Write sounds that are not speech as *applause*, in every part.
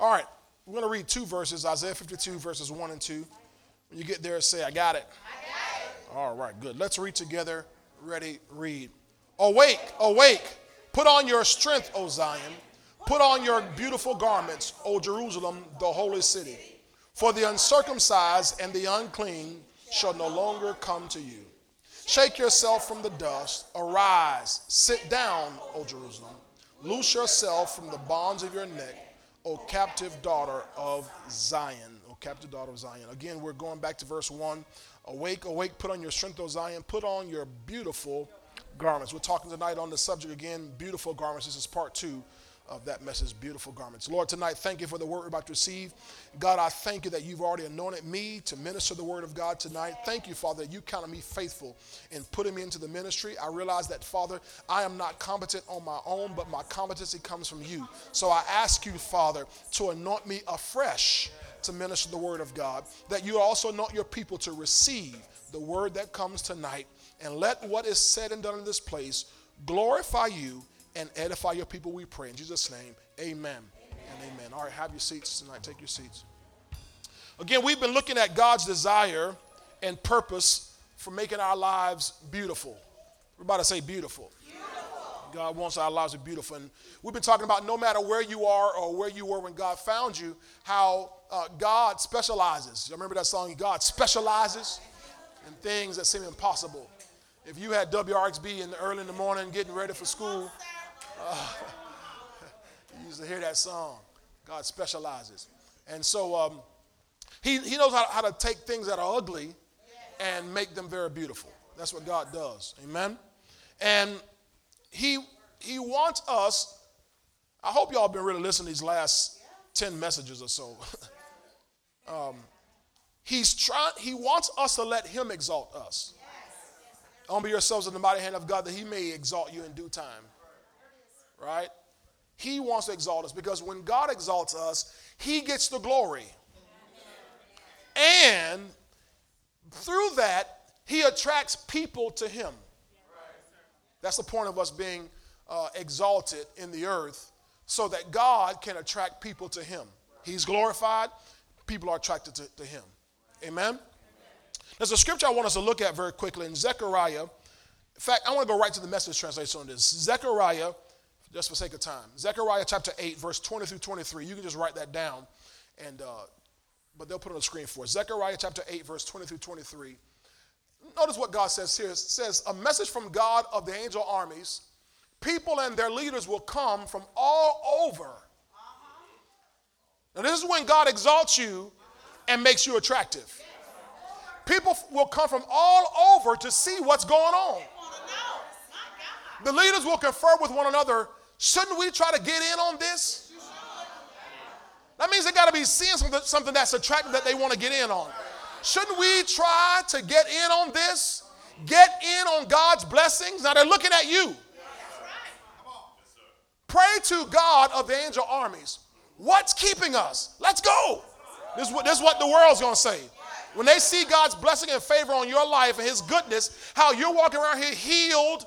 All right, we're going to read two verses Isaiah 52, verses 1 and 2. When you get there, say, I got it. I got it. All right, good. Let's read together. Ready, read. Awake, awake. Put on your strength, O Zion. Put on your beautiful garments, O Jerusalem, the holy city. For the uncircumcised and the unclean shall no longer come to you. Shake yourself from the dust. Arise, sit down, O Jerusalem. Loose yourself from the bonds of your neck, O captive daughter of Zion. O captive daughter of Zion. Again, we're going back to verse 1. Awake, awake, put on your strength, O Zion. Put on your beautiful garments. We're talking tonight on the subject again, beautiful garments. This is part two of that message, beautiful garments. Lord, tonight, thank you for the word we're about to receive. God, I thank you that you've already anointed me to minister the word of God tonight. Thank you, Father, that you counted me faithful in putting me into the ministry. I realize that, Father, I am not competent on my own, but my competency comes from you. So I ask you, Father, to anoint me afresh to minister the word of God, that you also anoint your people to receive the word that comes tonight, and let what is said and done in this place glorify you and edify your people, we pray. In Jesus' name, amen, amen. and amen. All right, have your seats tonight. Take your seats. Again, we've been looking at God's desire and purpose for making our lives beautiful. We're about to say beautiful. beautiful. God wants our lives to be beautiful. And we've been talking about no matter where you are or where you were when God found you, how uh, God specializes. You remember that song, God specializes in things that seem impossible. If you had WRXB in the early in the morning getting ready for school, uh, *laughs* you used to hear that song. God specializes. And so um, he, he knows how, how to take things that are ugly and make them very beautiful. That's what God does. Amen. And he he wants us. I hope y'all been really listening these last 10 messages or so. *laughs* um, he's trying, he wants us to let him exalt us. Humble yourselves in the mighty hand of God that he may exalt you in due time right? He wants to exalt us because when God exalts us, He gets the glory. And through that, He attracts people to Him. That's the point of us being uh, exalted in the earth so that God can attract people to Him. He's glorified, people are attracted to, to Him. Amen? There's a scripture I want us to look at very quickly in Zechariah. In fact, I want to go right to the message translation on this. Zechariah just for sake of time. Zechariah chapter 8, verse 20 through 23. You can just write that down, and uh, but they'll put it on the screen for us. Zechariah chapter 8, verse 20 through 23. Notice what God says here. It says, A message from God of the angel armies. People and their leaders will come from all over. Now, this is when God exalts you and makes you attractive. People will come from all over to see what's going on. The leaders will confer with one another Shouldn't we try to get in on this? That means they got to be seeing something, something that's attractive that they want to get in on. Shouldn't we try to get in on this? Get in on God's blessings? Now they're looking at you. Pray to God of the angel armies. What's keeping us? Let's go. This is what, this is what the world's going to say. When they see God's blessing and favor on your life and His goodness, how you're walking around here healed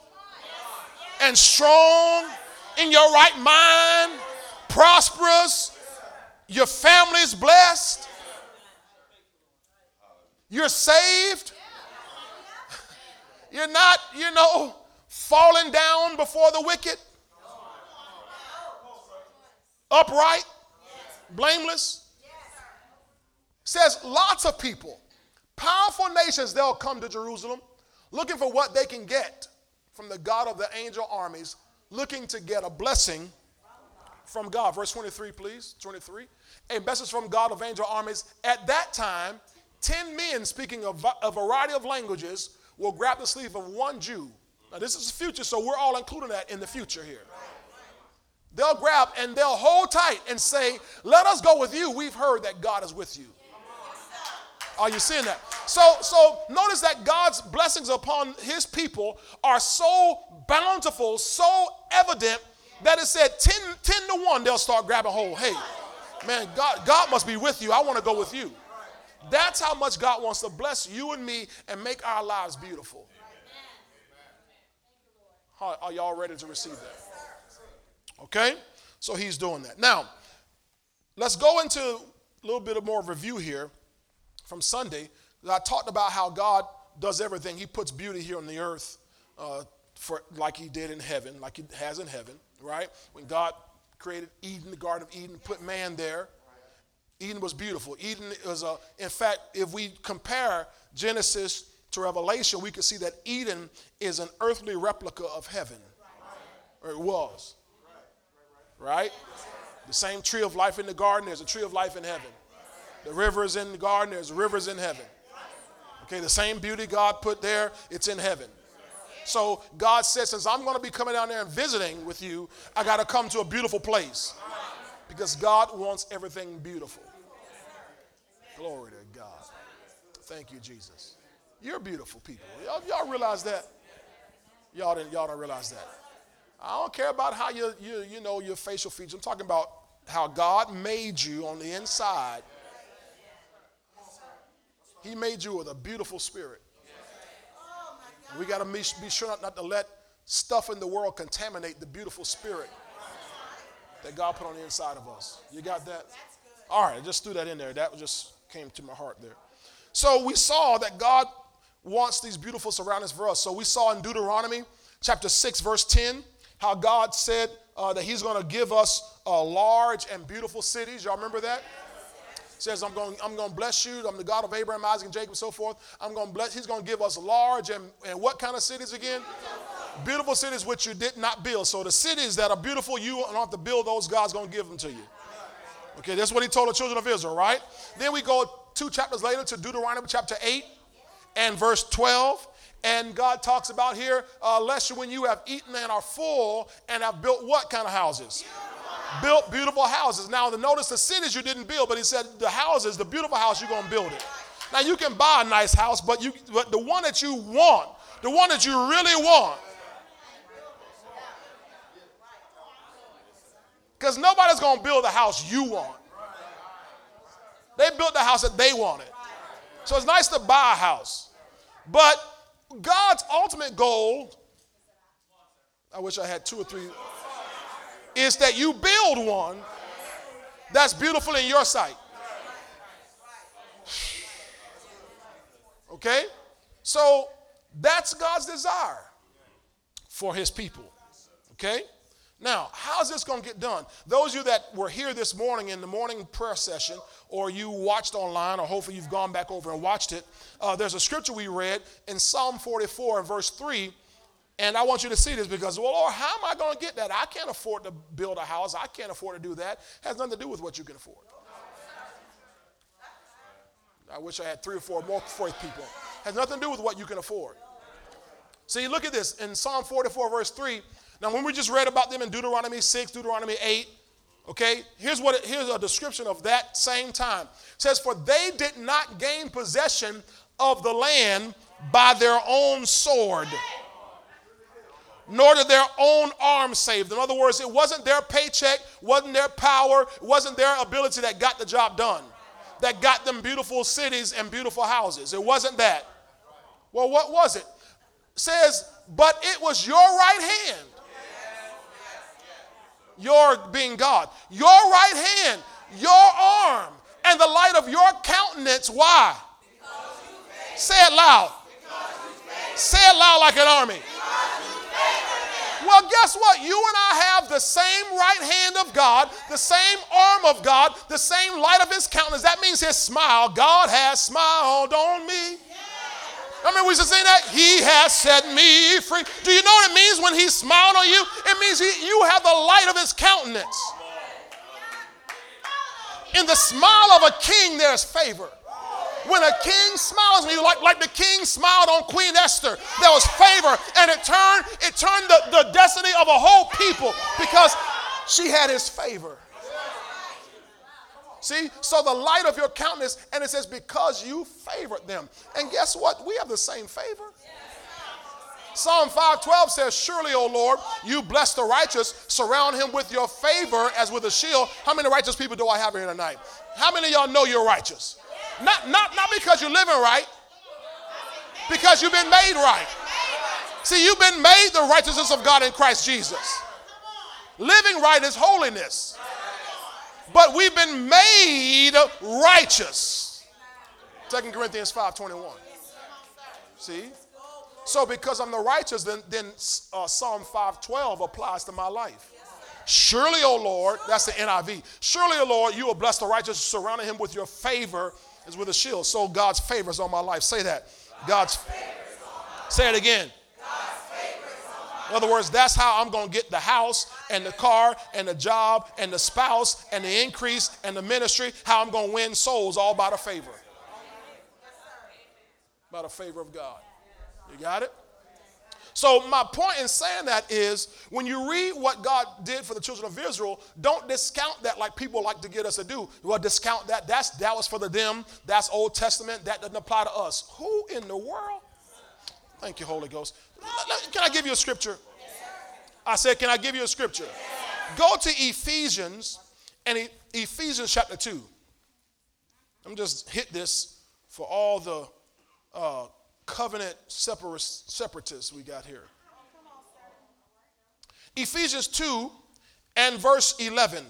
and strong in your right mind, prosperous, your family's blessed, you're saved, you're not, you know, falling down before the wicked, upright, blameless. Says lots of people, powerful nations, they'll come to Jerusalem looking for what they can get from the God of the angel armies looking to get a blessing from God. Verse 23, please. 23. A message from God of angel armies. At that time, 10 men speaking a variety of languages will grab the sleeve of one Jew. Now, this is the future, so we're all including that in the future here. They'll grab and they'll hold tight and say, Let us go with you. We've heard that God is with you. Are you seeing that? So, so notice that God's blessings upon his people are so bountiful, so evident that it said 10, 10 to 1, they'll start grabbing hold. Hey, man, God, God must be with you. I want to go with you. That's how much God wants to bless you and me and make our lives beautiful. Are, are y'all ready to receive that? Okay? So he's doing that. Now, let's go into a little bit of more review here from Sunday. I talked about how God does everything. He puts beauty here on the earth uh, for like He did in heaven, like He has in heaven, right? When God created Eden, the Garden of Eden, put man there. Eden was beautiful. Eden was a, in fact, if we compare Genesis to Revelation, we can see that Eden is an earthly replica of heaven. Or it was. Right? The same tree of life in the garden, there's a tree of life in heaven. The rivers in the garden, there's rivers in heaven. Okay, the same beauty God put there, it's in heaven. So God says, since I'm going to be coming down there and visiting with you, I got to come to a beautiful place. Because God wants everything beautiful. Glory to God. Thank you, Jesus. You're beautiful people. Y'all, y'all realize that? Y'all didn't, y'all don't realize that. I don't care about how you, you, you know, your facial features. I'm talking about how God made you on the inside. He made you with a beautiful spirit. We got to be, sure not, not to let stuff in the world contaminate the beautiful spirit that God put on the inside of us. You got that? All right, I just threw that in there. That just came to my heart there. So we saw that God wants these beautiful surroundings for us. So we saw in Deuteronomy chapter 6, verse 10, how God said uh, that He's going to give us uh, large and beautiful cities. Y'all remember that? Says, I'm going, I'm going to bless you. I'm the God of Abraham, Isaac, and Jacob, and so forth. I'm going to bless. He's going to give us large and, and what kind of cities again? Beautiful. cities which you did not build. So the cities that are beautiful, you don't have to build those. God's going to give them to you. Okay, that's what he told the children of Israel, right? Then we go two chapters later to Deuteronomy chapter 8 and verse 12. And God talks about here, uh, lest you when you have eaten and are full and have built what kind of houses? Built beautiful houses. Now, the notice the cities you didn't build, but he said the houses, the beautiful house, you're going to build it. Now, you can buy a nice house, but, you, but the one that you want, the one that you really want, because nobody's going to build the house you want. They built the house that they wanted. So it's nice to buy a house. But God's ultimate goal, I wish I had two or three is that you build one that's beautiful in your sight. Okay? So that's God's desire for his people. Okay? Now, how's this going to get done? Those of you that were here this morning in the morning prayer session, or you watched online, or hopefully you've gone back over and watched it, uh, there's a scripture we read in Psalm 44 and verse 3 and I want you to see this because, well, Lord, how am I going to get that? I can't afford to build a house. I can't afford to do that. It has nothing to do with what you can afford. I wish I had three or four more faith people. It has nothing to do with what you can afford. See, look at this in Psalm 44, verse 3. Now, when we just read about them in Deuteronomy 6, Deuteronomy 8, okay, here's what it, here's a description of that same time. It says, For they did not gain possession of the land by their own sword nor did their own arm save them. In other words, it wasn't their paycheck, wasn't their power, wasn't their ability that got the job done, that got them beautiful cities and beautiful houses. It wasn't that. Well, what was it? it says, but it was your right hand. Your being God. Your right hand, your arm, and the light of your countenance. Why? Say it loud. Say it loud like an army. Well, guess what? You and I have the same right hand of God, the same arm of God, the same light of his countenance. That means his smile. God has smiled on me. I mean, we to say that. He has set me free. Do you know what it means when he smiled on you? It means he, you have the light of his countenance. In the smile of a king, there's favor. When a king smiles on you, like, like the king smiled on Queen Esther, there was favor, and it turned, it turned the, the destiny of a whole people because she had his favor. See, so the light of your countenance, and it says, because you favored them. And guess what? We have the same favor. Psalm 512 says, Surely, O Lord, you bless the righteous, surround him with your favor as with a shield. How many righteous people do I have here tonight? How many of y'all know you're righteous? Not, not, not because you're living right, because you've been made right. See, you've been made the righteousness of God in Christ Jesus. Living right is holiness. but we've been made righteous. 2 Corinthians 5.21. See? So because I'm the righteous, then, then uh, Psalm 512 applies to my life. Surely, O Lord, that's the NIV. Surely, O Lord, you will bless the righteous, surrounding him with your favor as with a shield. So God's favor is on my life. Say that. God's, say it again. In other words, that's how I'm going to get the house and the car and the job and the spouse and the increase and the ministry, how I'm going to win souls all by the favor. By the favor of God. You got it? So, my point in saying that is when you read what God did for the children of Israel, don't discount that like people like to get us to do. Well, discount that. That's, that was for the them. That's Old Testament. That doesn't apply to us. Who in the world? Thank you, Holy Ghost. Can I give you a scripture? I said, Can I give you a scripture? Go to Ephesians and Ephesians chapter 2. I'm just hit this for all the uh, covenant separatists we got here. Ephesians 2 and verse 11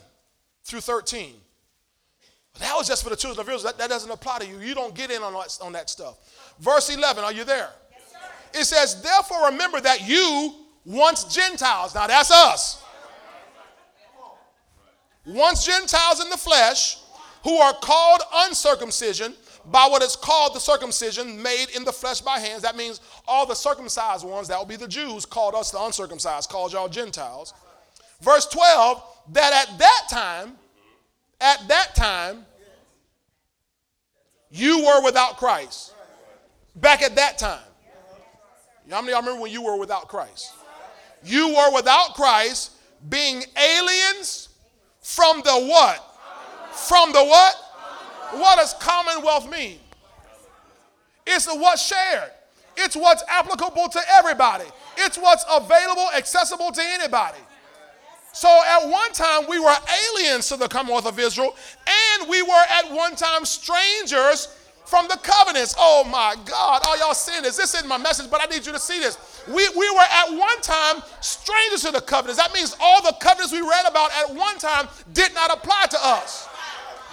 through 13. That was just for the children of Israel. That, that doesn't apply to you. You don't get in on on that stuff. Verse 11, are you there? It says, Therefore, remember that you once Gentiles, now that's us, once Gentiles in the flesh, who are called uncircumcision by what is called the circumcision made in the flesh by hands. That means all the circumcised ones, that will be the Jews, called us the uncircumcised, called y'all Gentiles. Verse 12, that at that time, at that time, you were without Christ. Back at that time. How many y'all remember when you were without Christ? You were without Christ, being aliens from the what? From the what? What does commonwealth mean? It's what's shared. It's what's applicable to everybody. It's what's available, accessible to anybody. So at one time we were aliens to the Commonwealth of Israel, and we were at one time strangers from the covenants. Oh my God, all y'all seeing this. This isn't my message, but I need you to see this. We, we were at one time strangers to the covenants. That means all the covenants we read about at one time did not apply to us.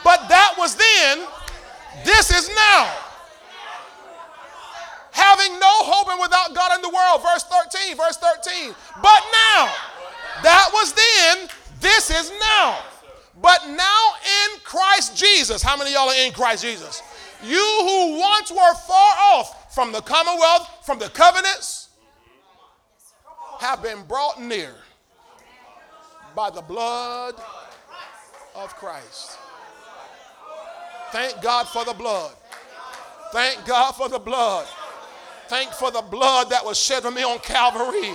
But that was then, this is now. Having no hope and without God in the world. Verse 13, verse 13. But now, that was then, this is now. But now in Christ Jesus. How many y'all are in Christ Jesus? You who once were far off from the commonwealth, from the covenants, have been brought near by the blood of Christ. Thank God for the blood. Thank God for the blood. Thank for the blood that was shed for me on Calvary.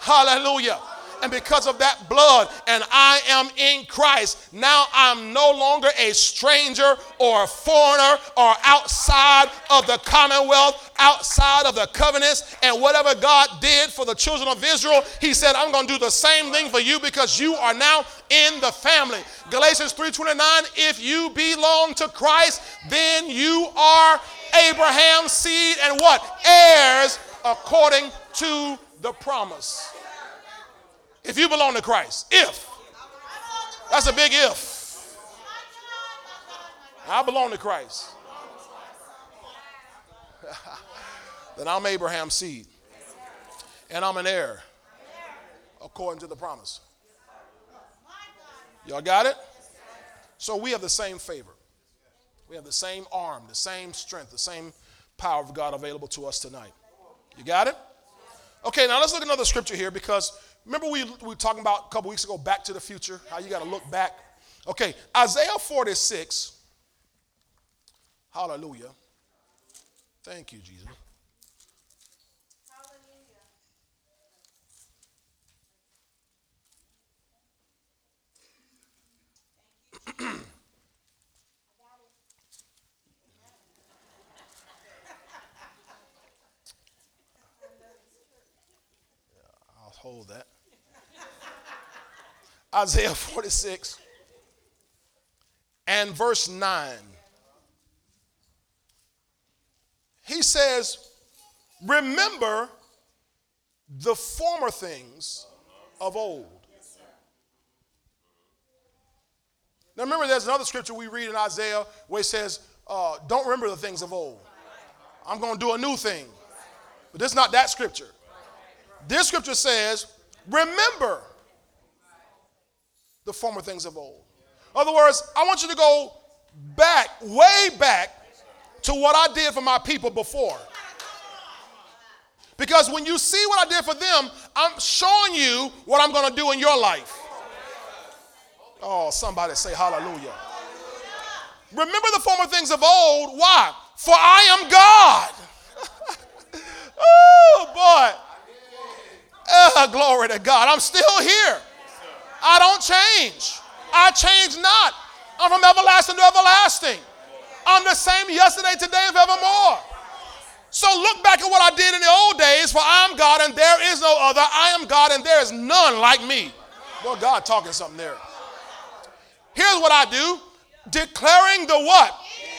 Hallelujah and because of that blood, and I am in Christ, now I'm no longer a stranger or a foreigner or outside of the commonwealth, outside of the covenants, and whatever God did for the children of Israel, He said, I'm going to do the same thing for you because you are now in the family. Galatians 3:29, if you belong to Christ, then you are Abraham's seed and what? Heirs according to the promise. If you belong to Christ, if. That's a big if. I belong to Christ. *laughs* then I'm Abraham's seed. And I'm an heir according to the promise. Y'all got it? So we have the same favor. We have the same arm, the same strength, the same power of God available to us tonight. You got it? Okay, now let's look at another scripture here because Remember we, we were talking about a couple weeks ago, Back to the Future, how you got to look back. Okay, Isaiah 46. Hallelujah. Thank you, Jesus. *clears throat* Hallelujah. I'll hold that. Isaiah 46 and verse 9. He says, Remember the former things of old. Now remember, there's another scripture we read in Isaiah where it says, uh, Don't remember the things of old. I'm going to do a new thing. But this is not that scripture. This scripture says, Remember the former things of old. In other words, I want you to go back, way back, to what I did for my people before. Because when you see what I did for them, I'm showing you what I'm going to do in your life. Oh, somebody say hallelujah. Remember the former things of old. Why? For I am God. *laughs* oh, boy. Oh, glory to God. I'm still here. I don't change. I change not. I'm from everlasting to everlasting. I'm the same yesterday, today, and forevermore. So look back at what I did in the old days, for I am God and there is no other. I am God and there is none like me. Boy, God talking something there. Here's what I do declaring the what?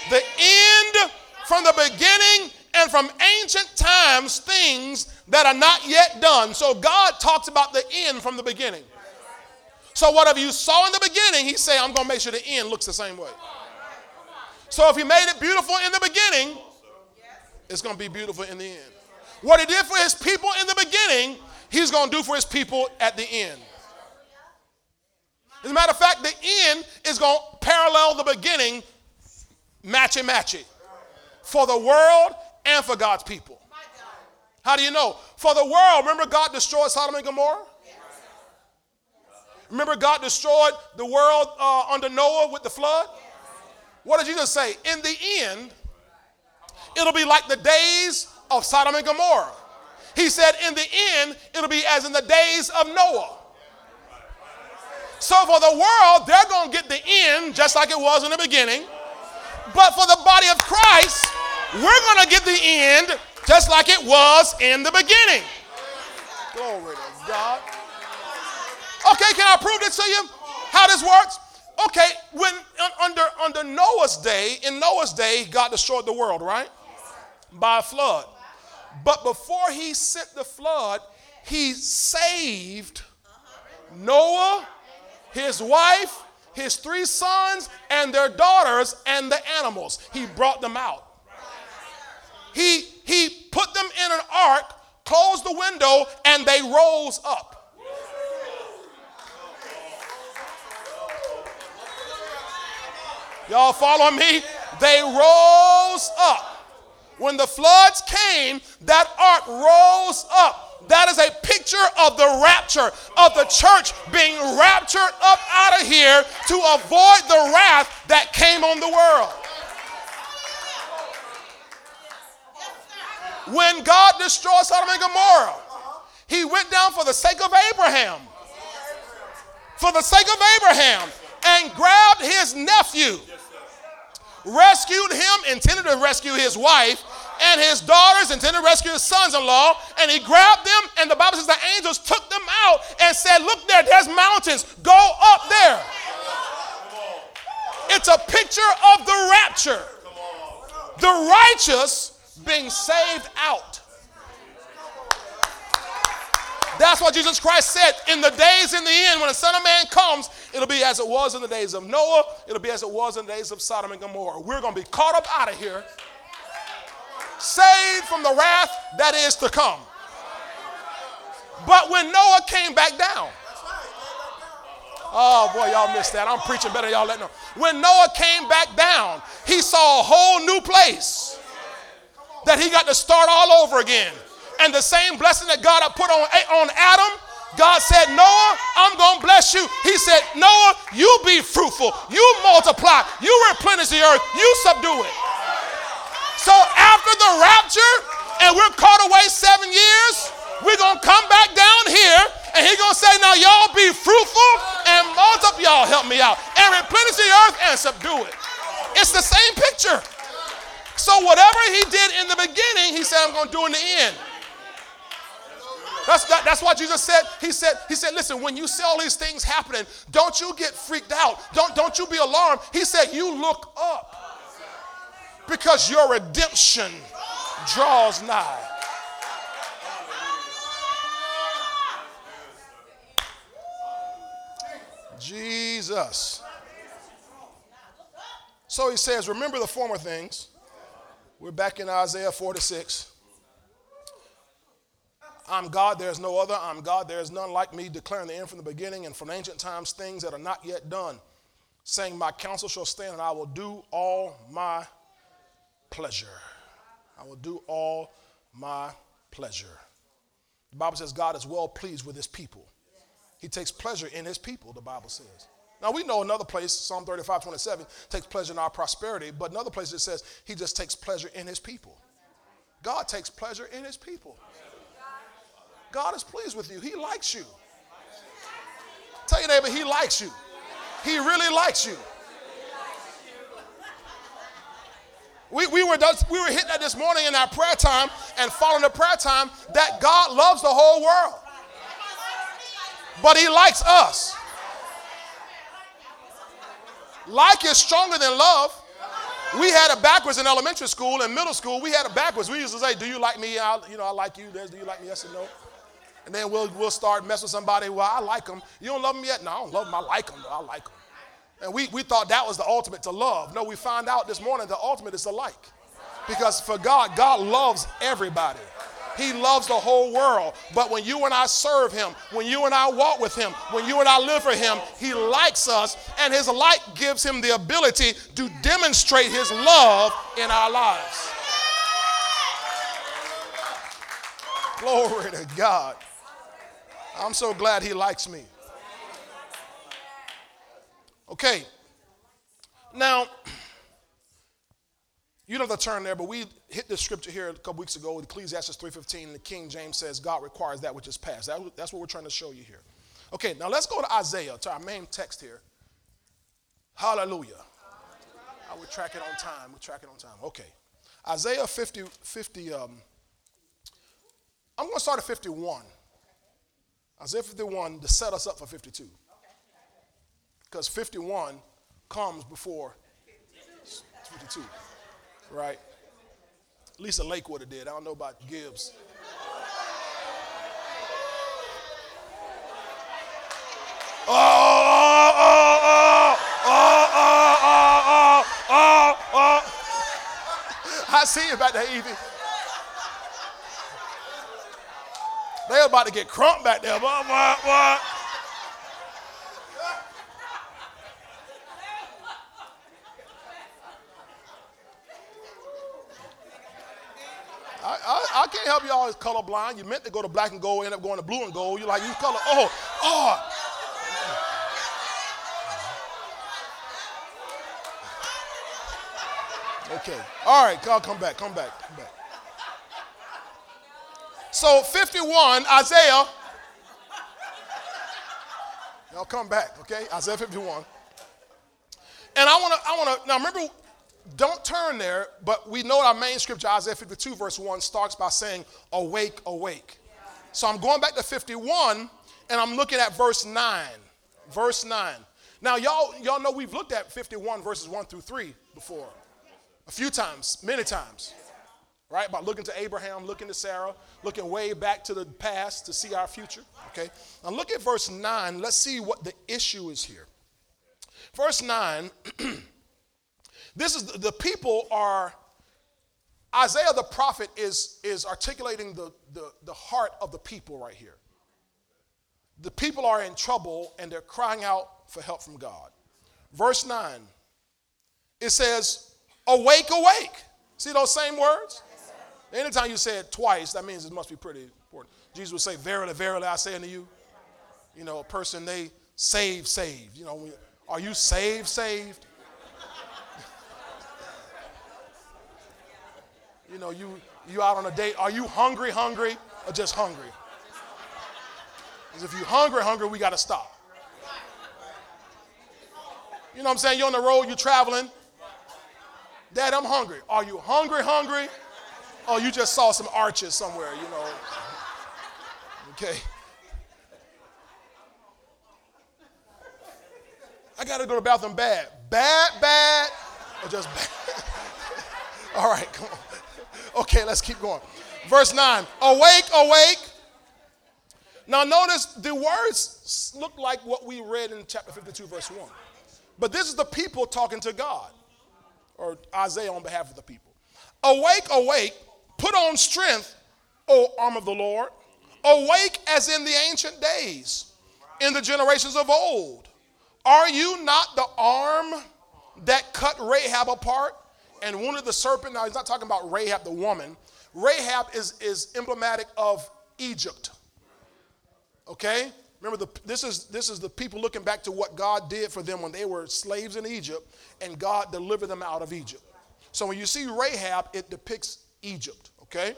The end from the beginning and from ancient times things that are not yet done. So God talks about the end from the beginning. So whatever you saw in the beginning, he say, I'm going to make sure the end looks the same way. So if he made it beautiful in the beginning, it's going to be beautiful in the end. What he did for his people in the beginning, he's going to do for his people at the end. As a matter of fact, the end is going to parallel the beginning, matchy matchy, for the world and for God's people. How do you know? For the world, remember God destroyed Sodom and Gomorrah? Remember God destroyed the world uh, under Noah with the flood? What did Jesus say? In the end, it'll be like the days of Sodom and Gomorrah. He said, in the end, it'll be as in the days of Noah. So for the world, they're going to get the end just like it was in the beginning. But for the body of Christ, we're going to get the end just like it was in the beginning. Glory to God. Okay, can I prove this to you? How this works? Okay, when under under Noah's day, in Noah's day, God destroyed the world, right? By a flood. But before he sent the flood, he saved Noah, his wife, his three sons, and their daughters, and the animals. He brought them out. He, he put them in an ark, closed the window, and they rose up. Y'all follow me? They rose up. When the floods came, that ark rose up. That is a picture of the rapture of the church being raptured up out of here to avoid the wrath that came on the world. When God destroyed Sodom and Gomorrah, he went down for the sake of Abraham. For the sake of Abraham and grabbed his nephew rescued him, intended to rescue his wife, and his daughters, intended to rescue his sons in law, and he grabbed them, and the Bible says the angels took them out and said, Look there, there's mountains, go up there. It's a picture of the rapture. The righteous being saved out. That's what Jesus Christ said. In the days in the end, when the Son of Man comes, it'll be as it was in the days of Noah, it'll be as it was in the days of Sodom and Gomorrah. We're going to be caught up out of here, saved from the wrath that is to come. But when Noah came back down, Oh boy, y'all missed that. I'm preaching better, y'all let know. When Noah came back down, he saw a whole new place that he got to start all over again. And the same blessing that God had put on, eh, on Adam, God said, Noah, I'm going to bless you. He said, Noah, you be fruitful. You multiply. You replenish the earth. You subdue it. So after the rapture, and we're caught away seven years, we're going to come back down here, and he's going to say, now y'all be fruitful and multiply. Y'all help me out. And replenish the earth and subdue it. It's the same picture. So whatever he did in the beginning, he said, I'm going to do in the end. That's, that, that's what Jesus said. He said, he said, listen, when you see all these things happening, don't you get freaked out. Don't, don't you be alarmed. He said, you look up because your redemption draws nigh. Jesus. So he says, Remember the former things. We're back in Isaiah 46. I'm God, there is no other. I'm God, there is none like me, declaring the end from the beginning and from ancient times things that are not yet done, saying, My counsel shall stand, and I will do all my pleasure. I will do all my pleasure. The Bible says God is well pleased with his people. He takes pleasure in his people, the Bible says. Now we know another place, Psalm 35, 27, takes pleasure in our prosperity, but another place it says he just takes pleasure in his people. God takes pleasure in his people. God is pleased with you. He likes you. Tell your neighbor, he likes you. He really likes you. We, we, were, we were hitting that this morning in our prayer time and following the prayer time that God loves the whole world. But he likes us. Like is stronger than love. We had it backwards in elementary school and middle school. We had it backwards. We used to say, "Do you like me? I, you know, I like you. Do you like me? Yes or no." And then we'll we'll start messing with somebody. Well, I like them. You don't love them yet? No, I don't love them. I like them. I like them. And we, we thought that was the ultimate to love. No, we found out this morning the ultimate is to like. Because for God, God loves everybody. He loves the whole world. But when you and I serve Him, when you and I walk with Him, when you and I live for Him, He likes us, and His light gives Him the ability to demonstrate His love in our lives. Glory to God. I'm so glad He likes me. Okay. Now, you don't have to turn there, but we hit this scripture here a couple weeks ago with Ecclesiastes 3.15. The King James says, God requires that which is past. That, that's what we're trying to show you here. Okay, now let's go to Isaiah, to our main text here. Hallelujah. Oh, we're tracking on time. We're tracking on time. Okay. Isaiah 50, 50 um, I'm going to start at 51. Isaiah 51 to set us up for 52. Because 51 comes before 52. Right? Lisa Lakewood did. I don't know about Gibbs. Oh, oh, oh, oh, oh, oh, oh, oh. I see you back there, Evie. They're about to get crump back there. What, what, what? I, I, can't help you all is colorblind. You meant to go to black and gold, end up going to blue and gold. You're like, you color, oh, oh. Okay. All right, I'll come back, come back, come back. So 51, Isaiah. Y'all come back, okay? Isaiah 51. And I want to, I want to, now remember, don't turn there, but we know our main scripture, Isaiah 52, verse 1, starts by saying, Awake, awake. So I'm going back to 51, and I'm looking at verse 9. Verse 9. Now, y'all, y'all know we've looked at 51 verses 1 through 3 before. A few times, many times. Right? By looking to Abraham, looking to Sarah, looking way back to the past to see our future. Okay? Now look at verse 9. Let's see what the issue is here. Verse 9. *clears throat* This is the people are, Isaiah the prophet is, is articulating the, the, the heart of the people right here. The people are in trouble and they're crying out for help from God. Verse 9, it says, Awake, awake. See those same words? Anytime you say it twice, that means it must be pretty important. Jesus would say, Verily, verily, I say unto you. You know, a person they save, saved. You know, are you saved, saved? *laughs* You know, you you out on a date. Are you hungry, hungry, or just hungry? Because if you're hungry, hungry, we got to stop. You know what I'm saying? You're on the road, you're traveling. Dad, I'm hungry. Are you hungry, hungry? Or you just saw some arches somewhere, you know? Okay. I got to go to the bathroom bad. Bad, bad, or just bad? *laughs* All right, come on. Okay, let's keep going. Verse 9 Awake, awake. Now, notice the words look like what we read in chapter 52, verse 1. But this is the people talking to God. or Isaiah on behalf of the people. Awake, awake, put on strength, O arm of the Lord. Awake as in the ancient days, in the generations of old. Are you not the arm that cut Rahab apart and wounded the serpent? Now, he's not talking about Rahab, the woman. Rahab is, is emblematic of Egypt. Okay? Remember, the, this, is, this is the people looking back to what God did for them when they were slaves in Egypt, and God delivered them out of Egypt. So when you see Rahab, it depicts Egypt, okay?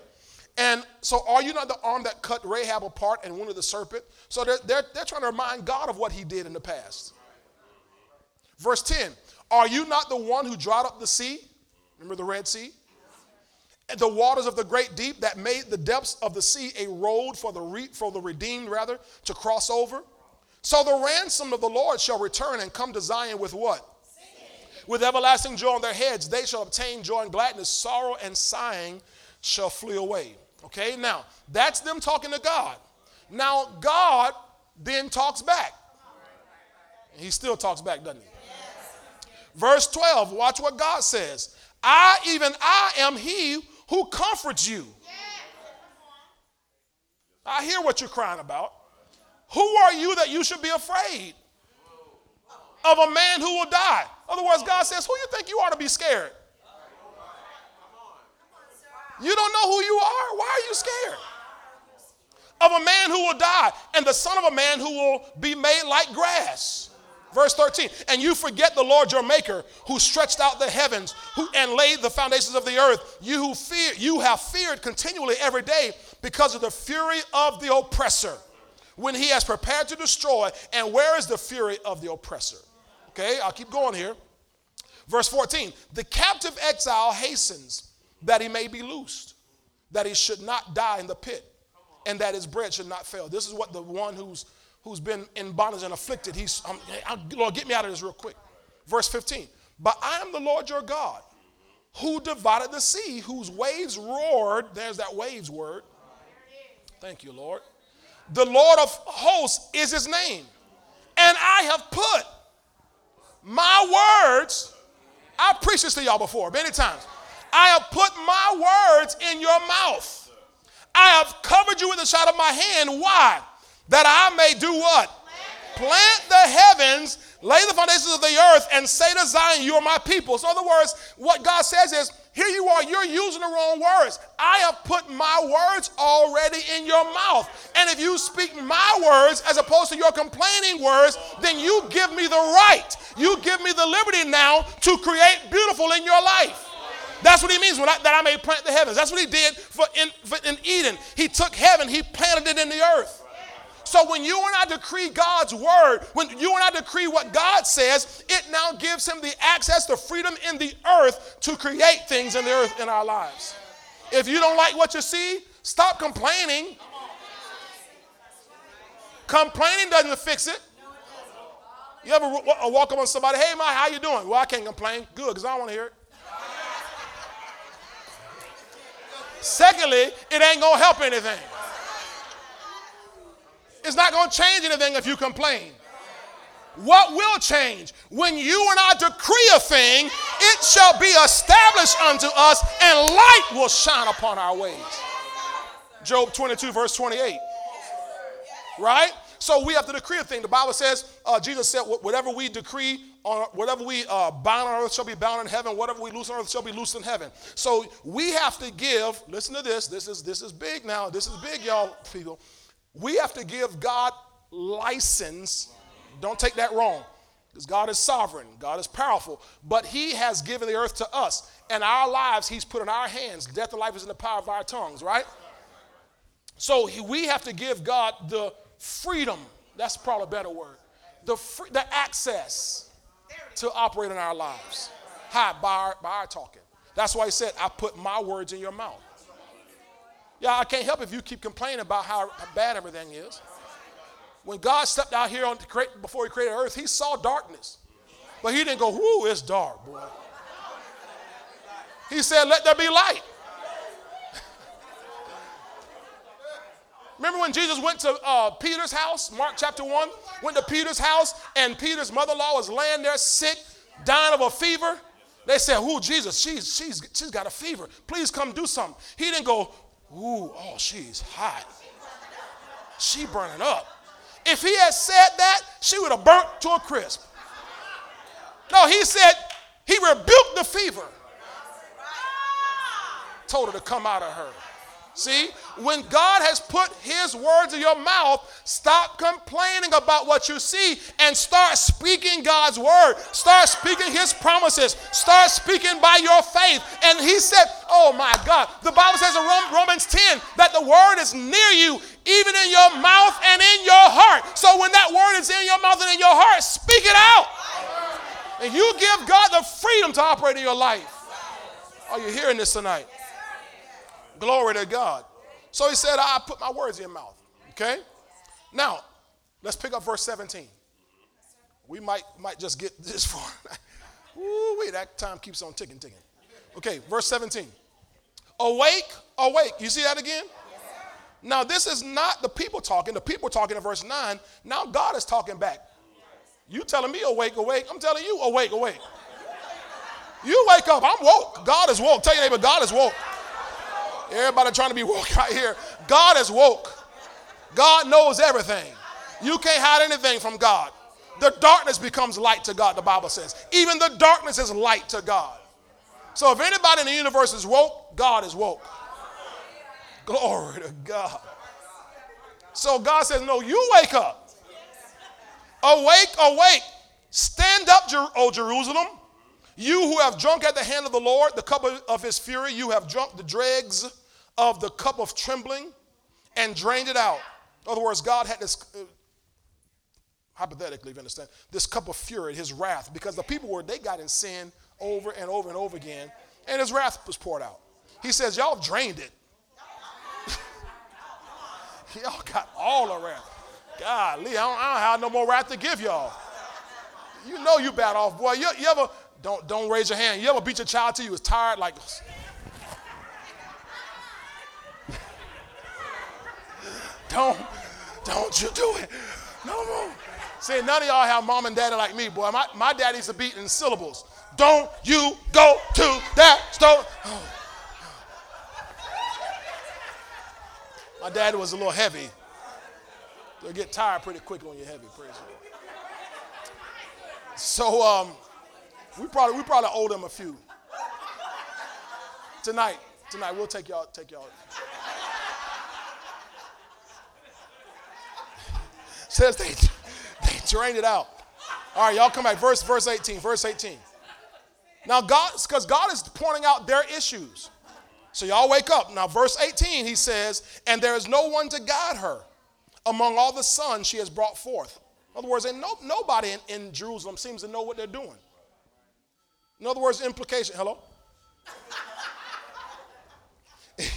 And so are you not the arm that cut Rahab apart and wounded the serpent? So they're, they're, they're trying to remind God of what he did in the past. Verse 10 Are you not the one who dried up the sea? Remember the Red Sea? And the waters of the great deep that made the depths of the sea a road for the, re, for the redeemed, rather, to cross over? So the ransom of the Lord shall return and come to Zion with what? With everlasting joy on their heads, they shall obtain joy and gladness. Sorrow and sighing shall flee away. Okay, now that's them talking to God. Now, God then talks back. He still talks back, doesn't he? Verse 12, watch what God says. I, even I, am he who comforts you. I hear what you're crying about. Who are you that you should be afraid of a man who will die? In other words, God says, Who you think you are to be scared? You don't know who you are. Why are you scared? Of a man who will die and the son of a man who will be made like grass. Verse 13, and you forget the Lord your maker who stretched out the heavens who, and laid the foundations of the earth. You who fear, you have feared continually every day because of the fury of the oppressor when he has prepared to destroy. And where is the fury of the oppressor? Okay, I'll keep going here. Verse 14, the captive exile hastens that he may be loosed, that he should not die in the pit, and that his bread should not fail. This is what the one who's who's been in bondage and afflicted, he's, um, Lord, get me out of this real quick. Verse 15, but I am the Lord your God who divided the sea, whose waves roared. There's that waves word. Thank you, Lord. The Lord of hosts is his name. And I have put my words, I preached this to y'all before many times. I have put my words in your mouth. I have covered you with the shot of my hand. Why? that I may do what? Plant the heavens, lay the foundations of the earth, and say to Zion, You are my people. So, in other words, what God says is, Here you are, you're using the wrong words. I have put my words already in your mouth. And if you speak my words as opposed to your complaining words, then you give me the right. You give me the liberty now to create beautiful in your life. That's what he means I, that I may plant the heavens. That's what he did for in, for in Eden. He took heaven, he planted it in the earth. So when you and I decree God's word, when you and I decree what God says, it now gives him the access, the freedom in the earth to create things in the earth in our lives. If you don't like what you see, stop complaining. Complaining doesn't fix it. You ever walk up on somebody, hey, my, how you doing? Well, I can't complain. Good, because I don't want to hear it. Secondly, it ain't going to help anything. It's not going to change anything if you complain. What will change? When you and I decree a thing, it shall be established unto us, and light will shine upon our ways. Job 22, verse 28. Right? So we have to decree a thing. The Bible says, uh, Jesus said, whatever we decree on, whatever we uh, on earth shall be bound in heaven. Whatever we loose on earth shall be loosed in heaven. So we have to give. Listen to this. This is this is big now. This is big, y'all people. We have to give God license. Don't take that wrong. Because God is sovereign, God is powerful, but He has given the earth to us. And our lives, He's put in our hands. Death and life is in the power of our tongues, right? So we have to give God the freedom. That's probably a better word. The, free, the access to operate in our lives. How? By our, by our talking. That's why He said, I put my words in your mouth. Yeah, I can't help if you keep complaining about how bad everything is. When God stepped out here on create, before He created earth, He saw darkness. But He didn't go, whoo, it's dark, boy. He said, let there be light. Remember when Jesus went to uh, Peter's house, Mark chapter 1? Went to Peter's house, and Peter's mother in law was laying there sick, dying of a fever. They said, Who, Jesus? She's, she's, she's got a fever. Please come do something. He didn't go, Ooh, oh, she's hot. She burning up. If he had said that, she would have burnt to a crisp. No, he said, He rebuked the fever, told her to come out of her. See, when God has put His words in your mouth, stop complaining about what you see and start speaking God's word. Start speaking His promises. Start speaking by your faith. And He said, Oh my God, the Bible says in Romans 10 that the word is near you, even in your mouth and in your heart. So when that word is in your mouth and in your heart, speak it out. And you give God the freedom to operate in your life. Are you hearing this tonight? Glory to God. So he said, I put my words in your mouth. Okay? Now, let's pick up verse 17. We might, might just get *laughs* this far. Ooh, wait, that time keeps on ticking, ticking. Okay, verse 17. Awake, awake. You see that again? Now, this is not the people talking. The people talking in verse 9. Now, God is talking back. You telling me awake, awake. I'm telling you awake, awake. You wake up. I'm woke. God is woke. Tell your neighbor, God is woke. Everybody trying to be woke *laughs* out here. God is woke. God knows everything. You can't hide anything from God. The darkness becomes light to God, the Bible says. Even the darkness is light to God. So if anybody in the universe is woke, God is woke. Glory to God. So God says, No, you wake up. Awake, awake. Stand up, O Jerusalem. You who have drunk at the hand of the Lord the cup of his fury, you have drunk the dregs of the cup of trembling and drained it out. In other words, God had this, uh, hypothetically, if you understand, this cup of fury, his wrath, because the people were, they got in sin over and over and over again, and his wrath was poured out. He says, Y'all drained it. *laughs* y'all got all the wrath. Golly, I don't, I don't have no more wrath to give y'all. You know you bad off, boy. You, you ever, don't, don't raise your hand. You ever beat your child till you was tired, like, Don't, don't you do it. No more. See, none of y'all have mom and daddy like me, boy. My, my daddy used to beat in syllables. Don't you go to that store. My daddy was a little heavy. You'll get tired pretty quick when you're heavy, praise the So um, we probably we probably owe them a few. Tonight, tonight we'll take y'all take y'all. Says they, they drained it out. All right, y'all come back. Verse, verse 18. Verse 18. Now, God, because God is pointing out their issues. So y'all wake up. Now, verse 18, he says, And there is no one to guide her among all the sons she has brought forth. In other words, no, nobody in, in Jerusalem seems to know what they're doing. In other words, implication. Hello? *laughs*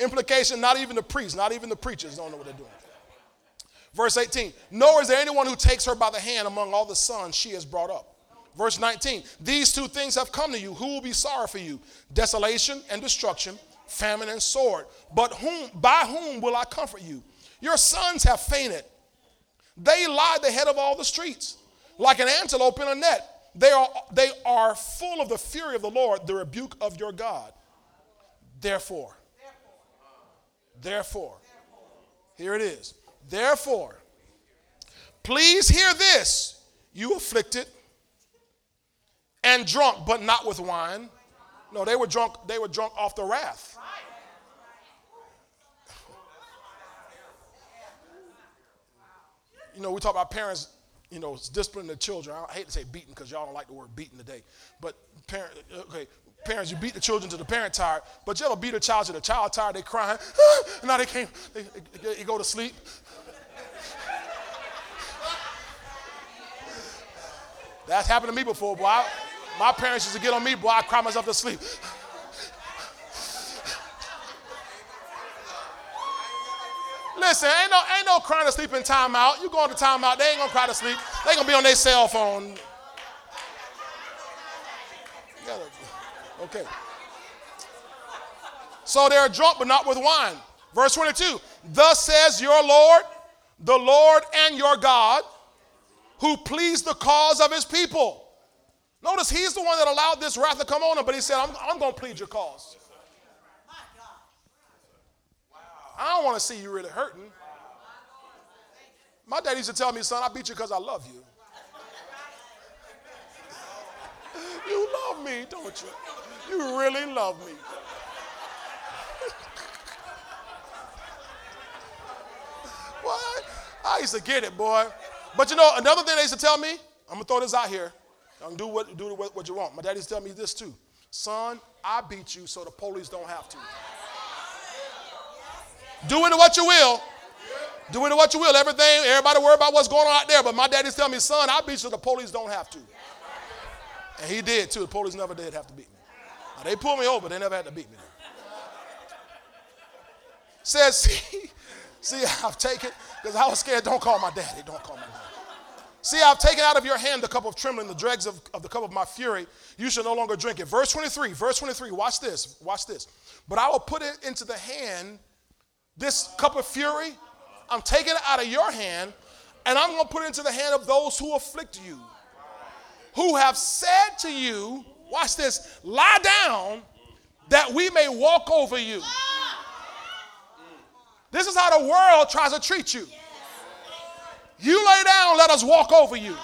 implication, not even the priests, not even the preachers don't know what they're doing. Verse 18, nor is there anyone who takes her by the hand among all the sons she has brought up. Verse 19, these two things have come to you. Who will be sorry for you? Desolation and destruction, famine and sword. But whom, by whom will I comfort you? Your sons have fainted. They lie the head of all the streets, like an antelope in a net. They are, they are full of the fury of the Lord, the rebuke of your God. Therefore, therefore, here it is. Therefore, please hear this, you afflicted and drunk, but not with wine. No, they were drunk, they were drunk off the wrath. You know, we talk about parents, you know, disciplining their children. I hate to say beating because y'all don't like the word beating today. But parent, okay, parents, you beat the children to the parent tired. But you ever beat a child to the child tired, they crying, ah, now they can't, they, they, they go to sleep. That's happened to me before, boy. I, my parents used to get on me, boy. I cry myself to sleep. Listen, ain't no, ain't no crying to sleep in timeout. You going to timeout, they ain't gonna cry to sleep. They gonna be on their cell phone. Okay. So they're drunk, but not with wine. Verse 22 Thus says your Lord, the Lord and your God, who pleased the cause of his people. Notice he's the one that allowed this wrath to come on him, but he said, I'm, I'm going to plead your cause. I don't want to see you really hurting. My dad used to tell me, son, I beat you because I love you. *laughs* you love me, don't you? You really love me. *laughs* what? I used to get it, boy. But you know, another thing they used to tell me, I'm gonna throw this out here. I can do what do what, what you want. My dad used to tell me this too. Son, I beat you so the police don't have to. Do it what you will. Do it what you will. Everything, everybody worry about what's going on out there. But my daddy's telling me, son, I beat you so the police don't have to. And he did too. The police never did have to beat me. Now, they pulled me over, they never had to beat me. Says, *laughs* see, see, I've taken, because I was scared, don't call my daddy, don't call my daddy. See, I've taken out of your hand the cup of trembling, the dregs of, of the cup of my fury. You shall no longer drink it. Verse 23, verse 23, watch this, watch this. But I will put it into the hand, this cup of fury, I'm taking it out of your hand, and I'm going to put it into the hand of those who afflict you, who have said to you, watch this, lie down that we may walk over you. This is how the world tries to treat you. You lay down, let us walk over you.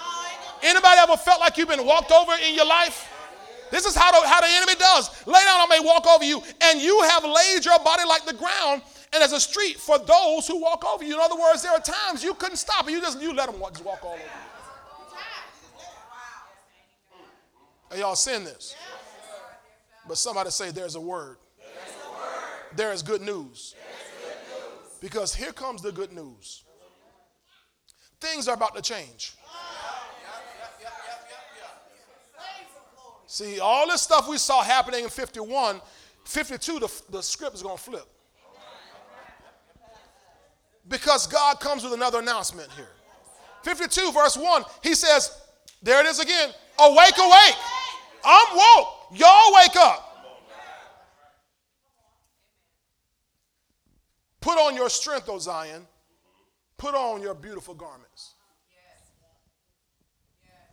Anybody ever felt like you've been walked over in your life? This is how the, how the enemy does. Lay down, I may walk over you. And you have laid your body like the ground and as a street for those who walk over you. In other words, there are times you couldn't stop it. You just you let them walk, just walk all over you. Are y'all seeing this? But somebody say there's a word. There is good news. Because here comes the good news. Things are about to change. See, all this stuff we saw happening in 51, 52, the, the script is going to flip. Because God comes with another announcement here. 52, verse 1, he says, There it is again. Awake, awake. I'm woke. Y'all wake up. Put on your strength, O Zion. Put on your beautiful garments.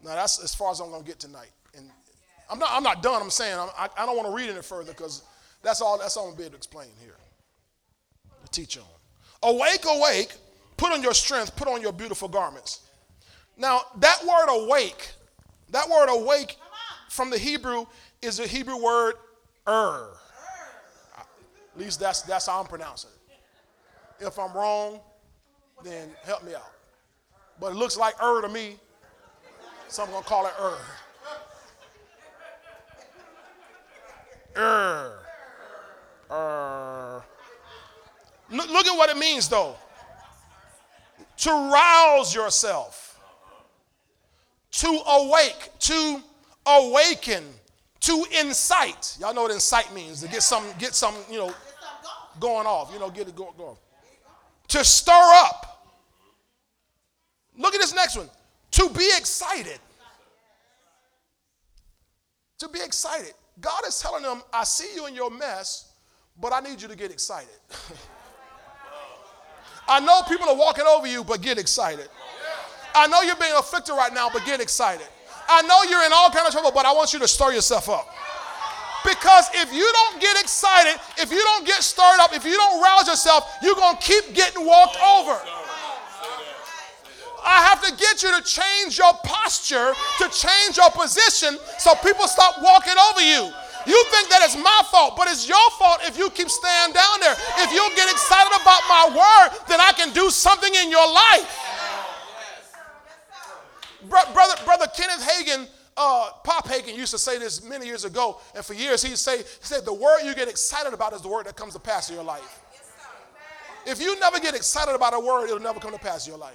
Now that's as far as I'm going to get tonight. And I'm not, I'm not done. I'm saying I'm, I, I don't want to read any further because that's all, that's all I'm going to be able to explain here. To teach on. Awake, awake. Put on your strength. Put on your beautiful garments. Now that word awake, that word awake from the Hebrew is a Hebrew word er. At least that's, that's how I'm pronouncing it. If I'm wrong, then help me out. But it looks like er to me, so I'm going to call it er. Er. Er. Look, look at what it means, though. To rouse yourself, to awake, to awaken, to incite. Y'all know what incite means? To get some, get some, you know, going off. You know, get it going. going. To stir up. Look at this next one. To be excited. To be excited. God is telling them, I see you in your mess, but I need you to get excited. *laughs* I know people are walking over you, but get excited. I know you're being afflicted right now, but get excited. I know you're in all kind of trouble, but I want you to stir yourself up. Because if you don't get excited, if you don't get stirred up, if you don't rouse yourself, you're going to keep getting walked over. I have to get you to change your posture, to change your position, so people stop walking over you. You think that it's my fault, but it's your fault if you keep staying down there. If you get excited about my word, then I can do something in your life. Bro- brother, brother Kenneth Hagin, uh, Pop Hagin used to say this many years ago, and for years he'd say, he said, the word you get excited about is the word that comes to pass in your life. If you never get excited about a word, it'll never come to pass in your life.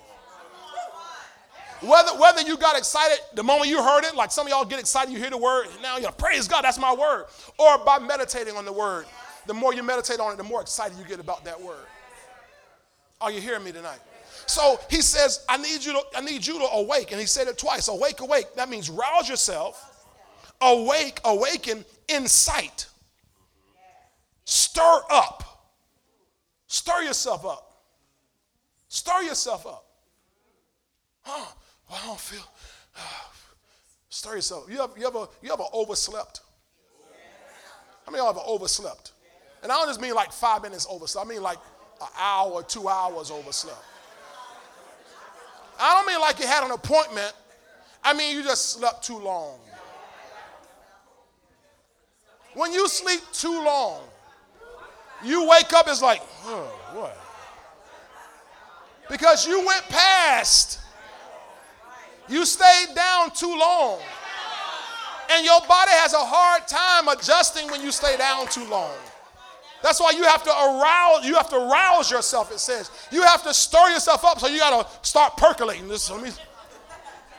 Whether, whether you got excited the moment you heard it, like some of y'all get excited, you hear the word, now you're praise God, that's my word. Or by meditating on the word. The more you meditate on it, the more excited you get about that word. Are you hearing me tonight? So he says, I need you to, I need you to awake. And he said it twice. Awake, awake. That means rouse yourself. Awake, awaken, incite. Stir up. Stir yourself up. Stir yourself up. Huh? Well, I don't feel. *sighs* Stir yourself. You ever, you ever, you ever overslept? How many of y'all ever overslept? And I don't just mean like five minutes overslept. I mean like an hour, two hours overslept. I don't mean like you had an appointment. I mean you just slept too long. When you sleep too long, you wake up, it's like, oh, what? Because you went past you stayed down too long. And your body has a hard time adjusting when you stay down too long. That's why you have to arouse, you have to rouse yourself, it says. You have to stir yourself up, so you gotta start percolating. This let me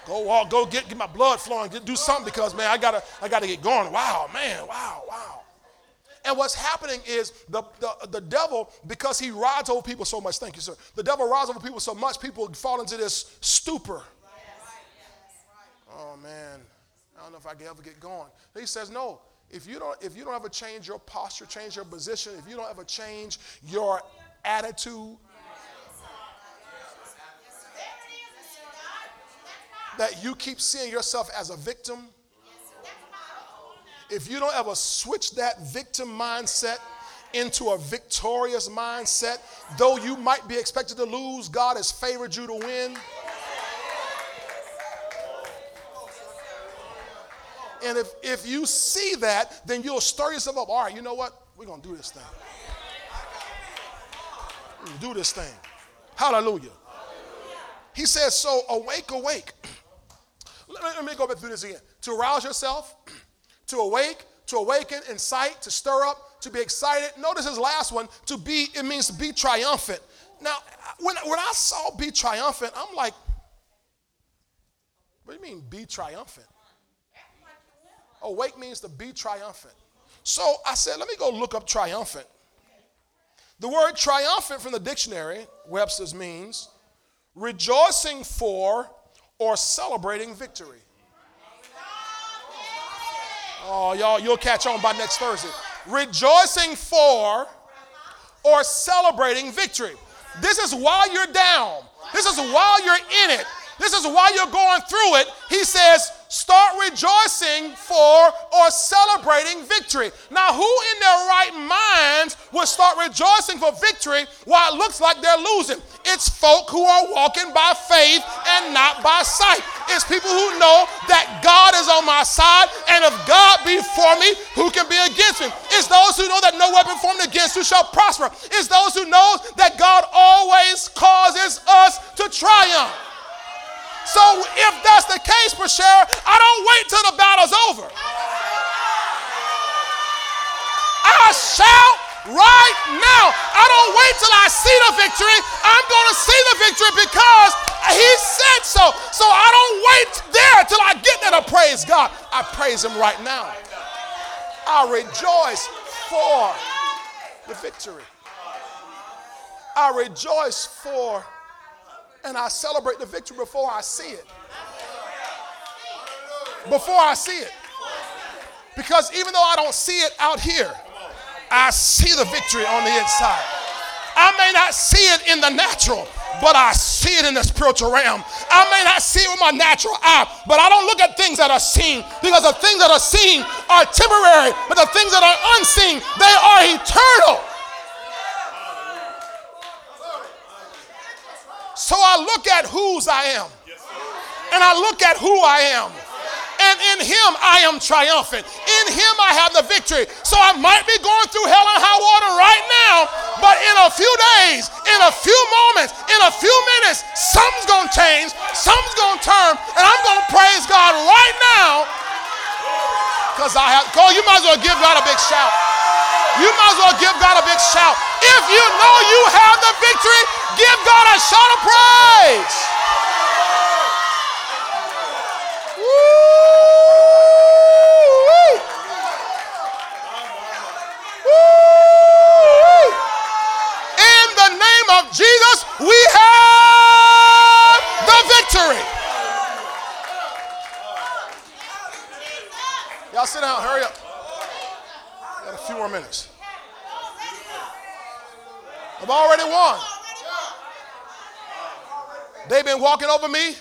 go walk, go get, get my blood flowing, get, do something because man, I gotta, I gotta get going. Wow, man, wow, wow. And what's happening is the, the, the devil, because he rides over people so much, thank you, sir. The devil rides over people so much, people fall into this stupor oh man, I don't know if I can ever get going. He says, no. If you don't, if you don't ever change your posture, change your position, if you don't ever change your attitude, that you keep seeing yourself as a victim, if you don't ever switch that victim mindset into a victorious mindset, though you might be expected to lose, God has favored you to win. And if, if you see that, then you'll stir yourself up. All right, you know what? We're going to do this thing. do this thing. Hallelujah. He says, So awake, awake. *clears throat* Let me go back through this again. To arouse yourself, *clears throat* to awake, to awaken, incite, to stir up, to be excited. Notice his last one, to be, it means be triumphant. Now, when, when I saw be triumphant, I'm like, what do you mean be triumphant? Awake means to be triumphant. So I said, let me go look up triumphant. The word triumphant from the dictionary, Webster's means rejoicing for or celebrating victory. Oh, y'all, you'll catch on by next Thursday. Rejoicing for or celebrating victory. This is while you're down. This is while you're in it. This is why you're going through it. He says, start rejoicing for or celebrating victory. Now, who in their right minds will start rejoicing for victory while it looks like they're losing? It's folk who are walking by faith and not by sight. It's people who know that God is on my side, and if God be for me, who can be against me? It's those who know that no weapon formed against you shall prosper. It's those who know that God always causes us to triumph. So if that's the case, Bashara, I don't wait till the battle's over. I shout right now. I don't wait till I see the victory. I'm going to see the victory because he said so. So I don't wait there till I get there to praise God. I praise him right now. I rejoice for the victory. I rejoice for and I celebrate the victory before I see it. Before I see it. Because even though I don't see it out here, I see the victory on the inside. I may not see it in the natural, but I see it in the spiritual realm. I may not see it with my natural eye, but I don't look at things that are seen because the things that are seen are temporary, but the things that are unseen, they are eternal. So I look at whose I am. And I look at who I am. And in him I am triumphant. In him I have the victory. So I might be going through hell and high water right now, but in a few days, in a few moments, in a few minutes, something's going to change, something's going to turn, and I'm going to praise God right now because I have, Cole, you might as well give God a big shout. You might as well give God a big shout. If you know you have the victory, give God a shout of praise. In the name of Jesus, we have the victory. Y'all sit down, hurry up. Few more minutes. I've already won. They've been walking over me,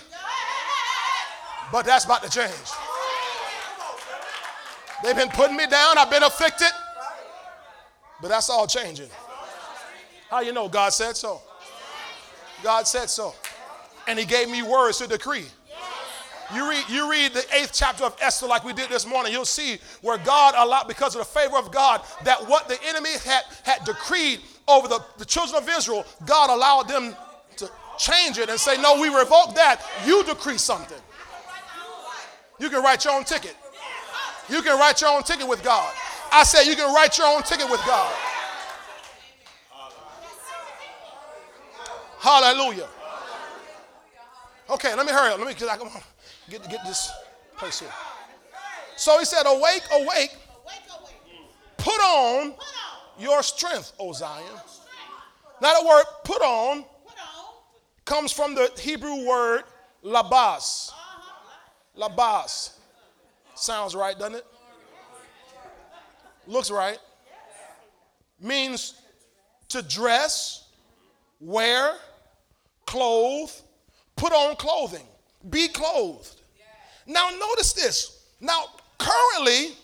but that's about to change. They've been putting me down. I've been afflicted. But that's all changing. How you know? God said so. God said so. And He gave me words to decree. You read, you read the eighth chapter of Esther like we did this morning, you'll see where God allowed, because of the favor of God, that what the enemy had, had decreed over the, the children of Israel, God allowed them to change it and say, No, we revoke that. You decree something. You can write your own ticket. You can write your own ticket with God. I said, You can write your own ticket with God. Hallelujah. Okay, let me hurry up. Let me get, get, get this place here. So he said, Awake, awake. Put on your strength, O Zion. Now, the word put on comes from the Hebrew word labas. Labas. Sounds right, doesn't it? Looks right. Means to dress, wear, clothe, put on clothing, be clothed. Now, notice this. Now, currently,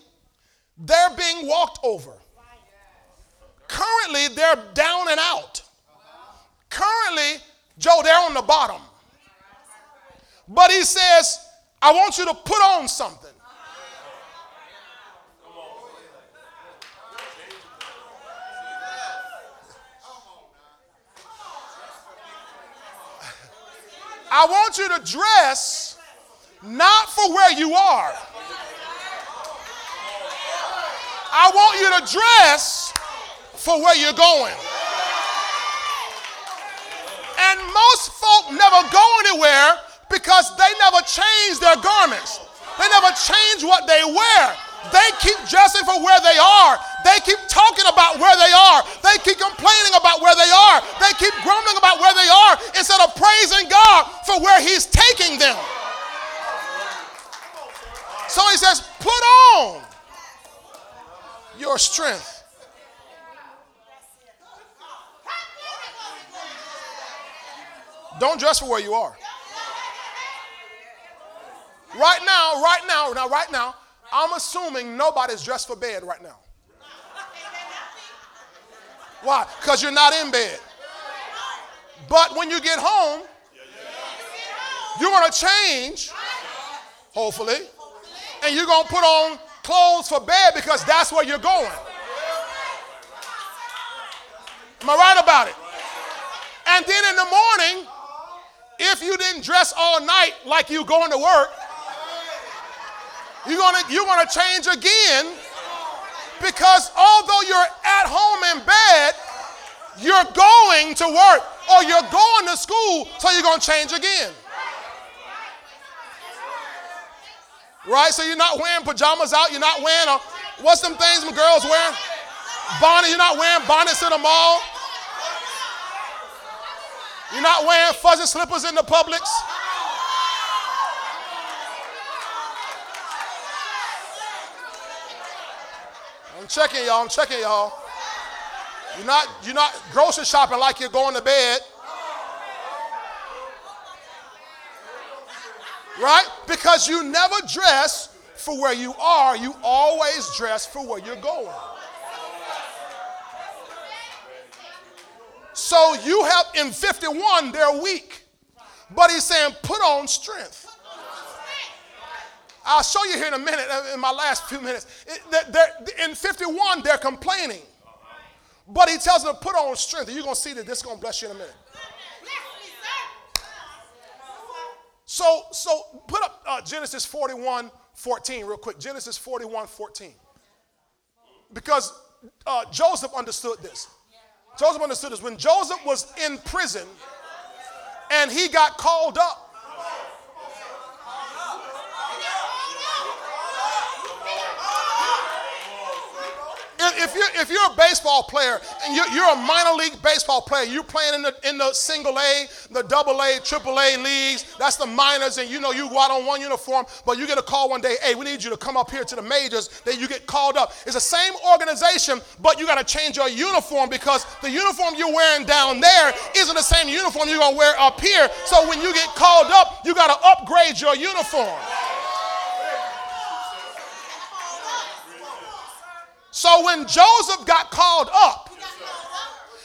they're being walked over. Currently, they're down and out. Currently, Joe, they're on the bottom. But he says, I want you to put on something. I want you to dress not for where you are. I want you to dress for where you're going. And most folk never go anywhere because they never change their garments. They never change what they wear. They keep dressing for where they are. They keep talking about where they are. They keep complaining about where they are. They keep grumbling about where they are instead of praising God for where He's taking them. So He says, put on your strength. Don't dress for where you are. Right now, right now, now, right now, I'm assuming nobody's dressed for bed right now. Why? Because you're not in bed. But when you get home, you're going to change, hopefully, and you're going to put on clothes for bed because that's where you're going. Am I right about it? And then in the morning, if you didn't dress all night like you going to work, you're gonna, you're gonna change again because although you're at home in bed, you're going to work or you're going to school, so you're gonna change again. Right? So you're not wearing pajamas out, you're not wearing a, what's them things my girls wear? Bonnet, you're not wearing bonnets in the mall. You're not wearing fuzzy slippers in the Publix. Checking y'all. I'm checking y'all. You're not, you're not grocery shopping like you're going to bed. Right? Because you never dress for where you are, you always dress for where you're going. So you have in 51, they're weak. But he's saying, put on strength. I'll show you here in a minute, uh, in my last few minutes. in 51, they're complaining. But he tells them to put on strength. You're going to see that this is going to bless you in a minute. So, so put up uh, Genesis 41, 14 real quick. Genesis 41, 14. Because uh, Joseph understood this. Joseph understood this. When Joseph was in prison and he got called up, if you're, if you're a baseball player and you're, you're, a minor league baseball player, you're playing in the, in the single A, the double A, triple A leagues, that's the minors, and you know you go out on one uniform, but you get a call one day, hey, we need you to come up here to the majors, then you get called up. It's the same organization, but you got to change your uniform because the uniform you're wearing down there isn't the same uniform you're going to wear up here. So when you get called up, you got to upgrade your uniform. So when Joseph got called up,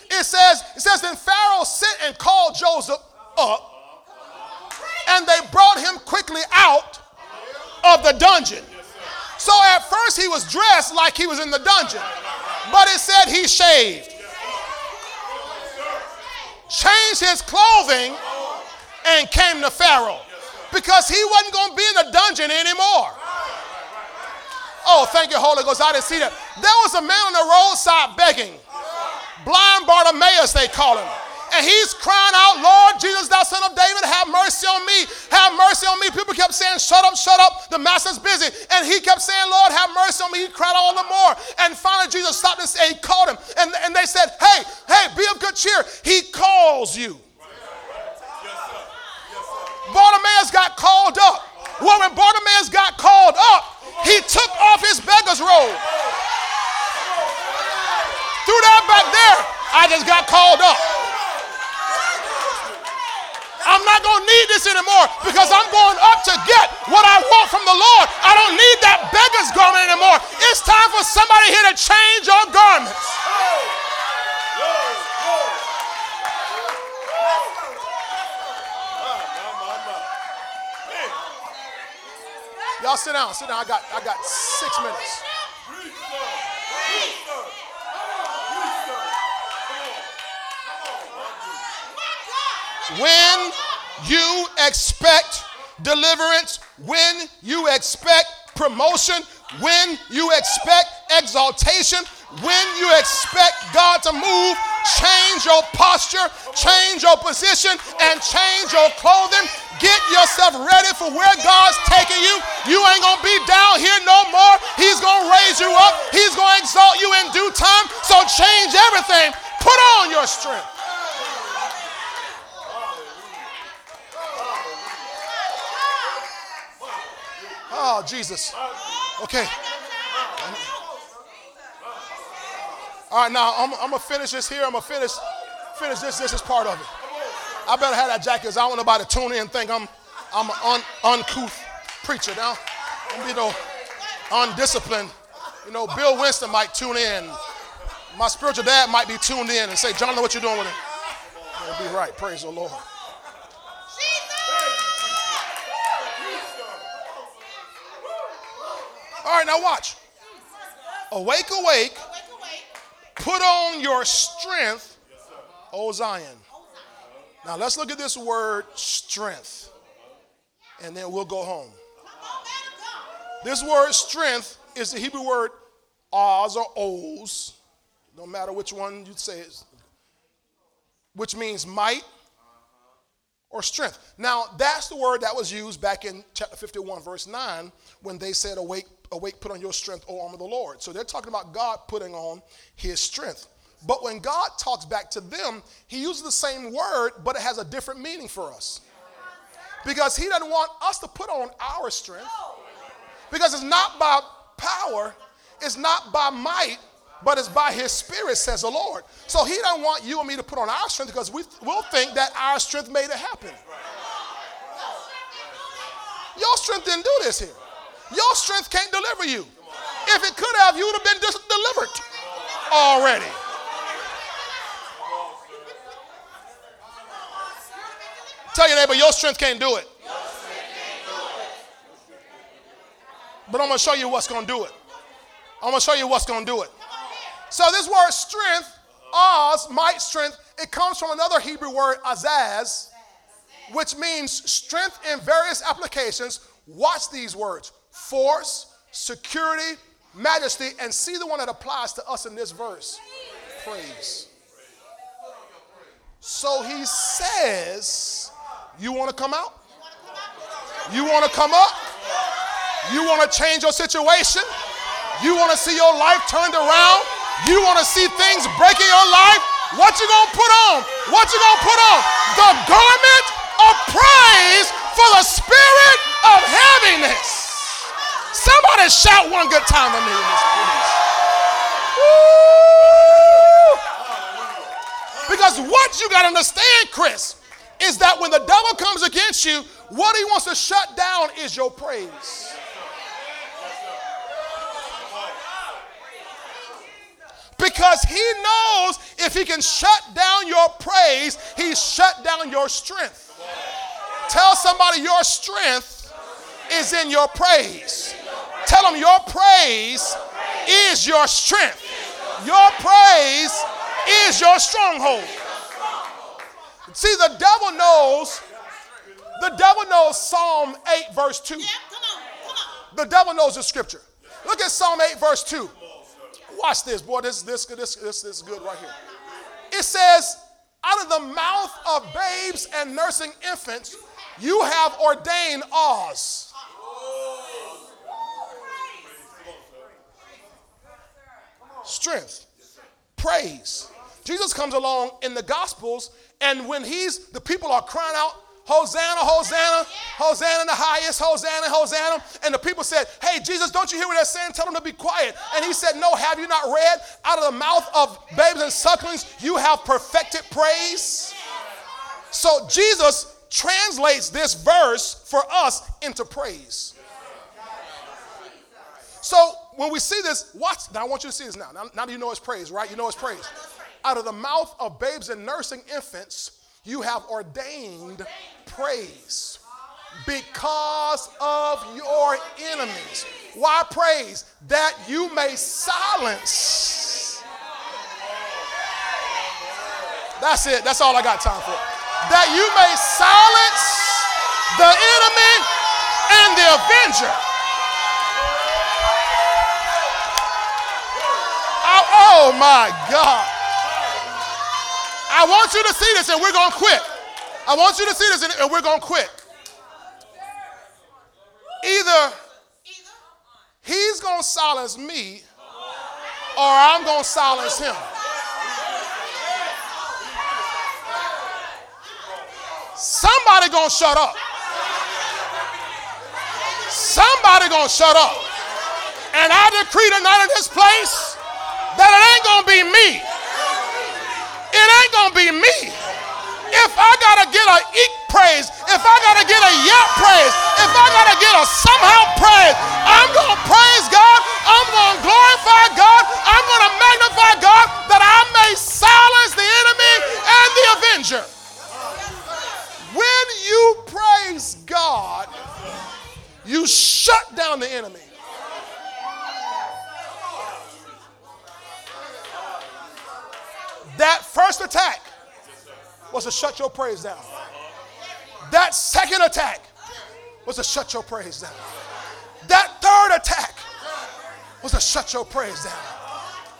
it says, it says, then Pharaoh sent and called Joseph up, and they brought him quickly out of the dungeon. So at first he was dressed like he was in the dungeon, but it said he shaved, changed his clothing, and came to Pharaoh because he wasn't going to be in the dungeon anymore. Oh, thank you, Holy Ghost. I didn't see that. There was a man on the roadside begging. Blind Bartimaeus, they call him. And he's crying out, Lord Jesus, thou son of David, have mercy on me. Have mercy on me. People kept saying, Shut up, shut up. The master's busy. And he kept saying, Lord, have mercy on me. He cried all the more. And finally, Jesus stopped and said, He called him. And, and they said, Hey, hey, be of good cheer. He calls you. Bartimaeus got called up. Well, when Bartimaeus got called up, he took off his beggar's robe. Through that back there, I just got called up. I'm not going to need this anymore because I'm going up to get what I want from the Lord. I don't need that beggar's garment anymore. It's time for somebody here to change your garments. Y'all sit down, sit down. I got I got six minutes. When you expect deliverance, when you expect promotion, when you expect exaltation, when you expect God to move, change your posture, change your position, and change your clothing. Get yourself ready for where God's taking you. You ain't gonna be down here no more. He's gonna raise you up, He's gonna exalt you in due time. So change everything. Put on your strength. Oh, Jesus. Okay. All right, now I'm, I'm gonna finish this here. I'm gonna finish finish this. This is part of it. I better have that jacket I don't want nobody to tune in and think I'm I'm an un, uncouth preacher. Now I'm you know undisciplined. You know, Bill Winston might tune in. My spiritual dad might be tuned in and say, John, what you're doing with it. It'll be right. Praise the Lord. All right, now watch. Awake, awake. Put on your strength, O Zion. Now let's look at this word strength, and then we'll go home. This word strength is the Hebrew word oz or oz, no matter which one you say it, which means might or strength. Now, that's the word that was used back in chapter 51, verse 9, when they said, Awake, awake, put on your strength, O arm of the Lord. So they're talking about God putting on his strength. But when God talks back to them, he uses the same word, but it has a different meaning for us. Because he doesn't want us to put on our strength. Because it's not by power, it's not by might, but it's by his spirit, says the Lord. So he doesn't want you and me to put on our strength because we will think that our strength made it happen. Your strength didn't do this here. Your strength can't deliver you. If it could have, you would have been delivered already. Tell your neighbor, your strength can't do it. But I'm going to show you what's going to do it. I'm going to show you what's going to do it. So this word strength, oz, might, strength, it comes from another Hebrew word, azaz, which means strength in various applications. Watch these words force, security, majesty, and see the one that applies to us in this verse praise. So he says, You want to come out? You want to come up? You want to change your situation? You want to see your life turned around? You want to see things break in your life? What you gonna put on? What you gonna put on? The garment of praise for the spirit of heaviness. Somebody shout one good time for me in this place. Because what you got to understand, Chris, is that when the devil comes against you, what he wants to shut down is your praise. Because he knows if he can shut down your praise, he shut down your strength. Tell somebody your strength is in your praise. Tell them your praise is your strength. Your praise is your stronghold. See, the devil knows, the devil knows Psalm 8, verse 2. The devil knows the scripture. Look at Psalm 8, verse 2. Watch this, boy. This, this, this, this, this is good right here. It says, out of the mouth of babes and nursing infants, you have ordained Oz. Strength, praise. Jesus comes along in the Gospels, and when he's, the people are crying out, Hosanna, Hosanna, Hosanna in the highest, Hosanna, Hosanna. And the people said, Hey, Jesus, don't you hear what they're saying? Tell them to be quiet. And he said, No, have you not read? Out of the mouth of babes and sucklings, you have perfected praise. So Jesus translates this verse for us into praise. So when we see this, watch. Now I want you to see this now. Now, now you know it's praise, right? You know it's praise. Out of the mouth of babes and nursing infants, you have ordained praise because of your enemies. Why praise? That you may silence. That's it. That's all I got time for. That you may silence the enemy and the avenger. Oh, my God. I want you to see this and we're going to quit. I want you to see this and we're going to quit. Either he's going to silence me or I'm going to silence him. Somebody going to shut up. Somebody going to shut up. And I decree tonight in this place that it ain't to be me. It ain't gonna be me. If I gotta get a eek praise, if I gotta get a yet praise, if I gotta get a somehow praise, I'm gonna praise God. I'm gonna glorify God. I'm gonna magnify God that I may silence the enemy and the avenger. When you praise God, you shut down the enemy. That first attack was to shut your praise down. That second attack was to shut your praise down. That third attack was to shut your praise down.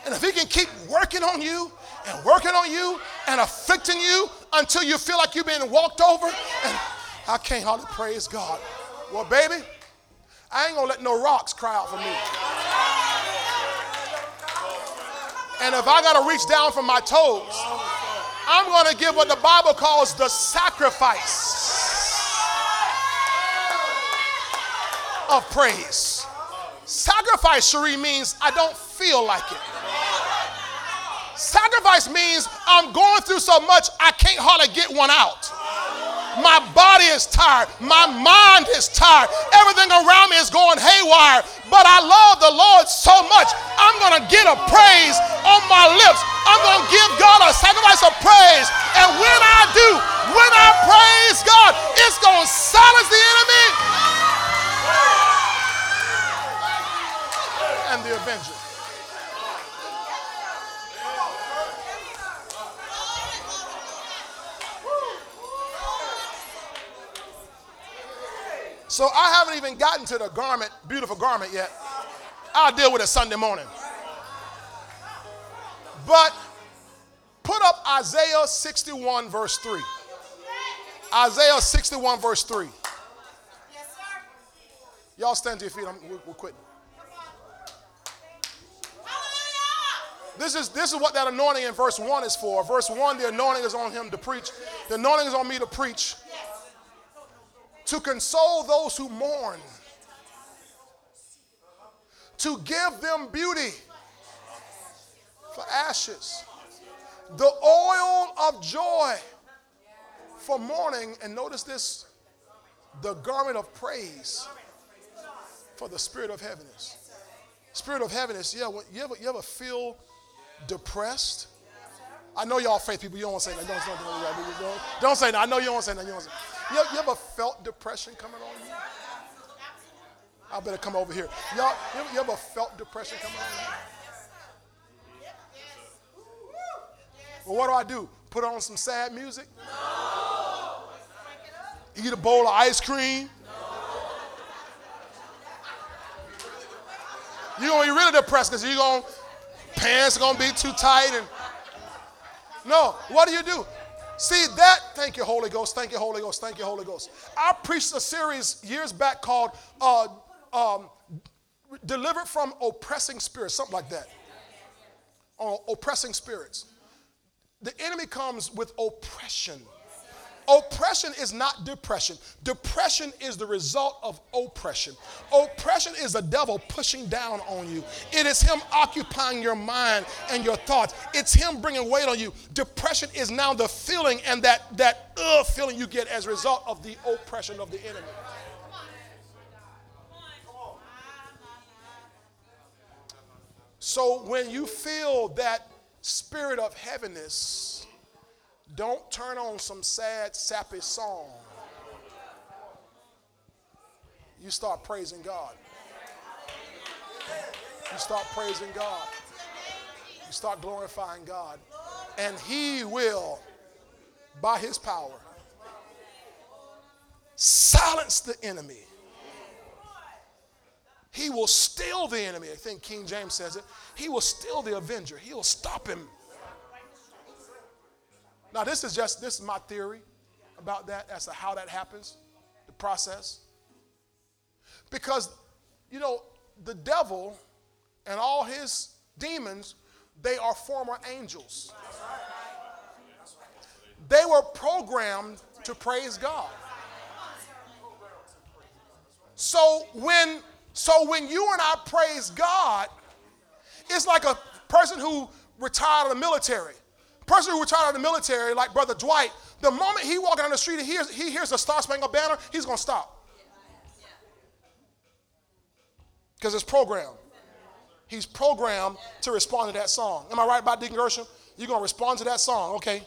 And if he can keep working on you and working on you and afflicting you until you feel like you're being walked over, and I can't hardly praise God. Well, baby, I ain't gonna let no rocks cry out for me. And if I got to reach down from my toes, I'm going to give what the Bible calls the sacrifice of praise. Sacrifice, Cherie, means I don't feel like it. Sacrifice means I'm going through so much I can't hardly get one out. My body is tired. My mind is tired. Everything around me is going haywire. But I love the Lord so much. I'm going to get a praise on my lips. I'm going to give God a sacrifice of praise. And when I do, when I praise God, it's going to silence the enemy and the avenger. So I haven't even gotten to the garment, beautiful garment yet. I'll deal with it Sunday morning. But put up Isaiah 61, verse 3. Isaiah 61, verse 3. Y'all stand to your feet. I'm, we're, we're quitting. This is, this is what that anointing in verse 1 is for. Verse 1, the anointing is on him to preach. The anointing is on me to preach to console those who mourn, to give them beauty for ashes, the oil of joy for mourning, and notice this the garment of praise for the spirit of heaviness. Spirit of heaviness, yeah, you ever, you ever feel depressed? I know y'all faith people. You don't want to say that. Don't, don't, don't, don't, say that. I know you don't want to say that. You, don't say you, you ever felt depression coming on you? I better come over here. Y'all, you ever felt depression coming on you? Well, what do I do? Put on some sad music? No. Eat a bowl of ice cream? No. You're gonna be really depressed because you're gonna pants are gonna be too tight and no, what do you do? See that? Thank you, Holy Ghost. Thank you, Holy Ghost. Thank you, Holy Ghost. I preached a series years back called uh, um, "Delivered from Oppressing Spirits," something like that. On oppressing spirits. The enemy comes with oppression. Oppression is not depression. Depression is the result of oppression. Oppression is the devil pushing down on you. It is him occupying your mind and your thoughts. It's him bringing weight on you. Depression is now the feeling and that that uh feeling you get as a result of the oppression of the enemy. So when you feel that spirit of heaviness, don't turn on some sad, sappy song. You start praising God. You start praising God. You start glorifying God. And He will, by His power, silence the enemy. He will still the enemy. I think King James says it. He will still the avenger. He will stop him now, this is just this is my theory about that as to how that happens, the process. Because, you know, the devil and all his demons, they are former angels. They were programmed to praise God. So when so when you and I praise God, it's like a person who retired in the military person who retired out of the military, like Brother Dwight, the moment he walks down the street and hears, he hears the Star Spangled Banner, he's going to stop. Because it's programmed. He's programmed to respond to that song. Am I right about Deacon Gershom? You're going to respond to that song, okay?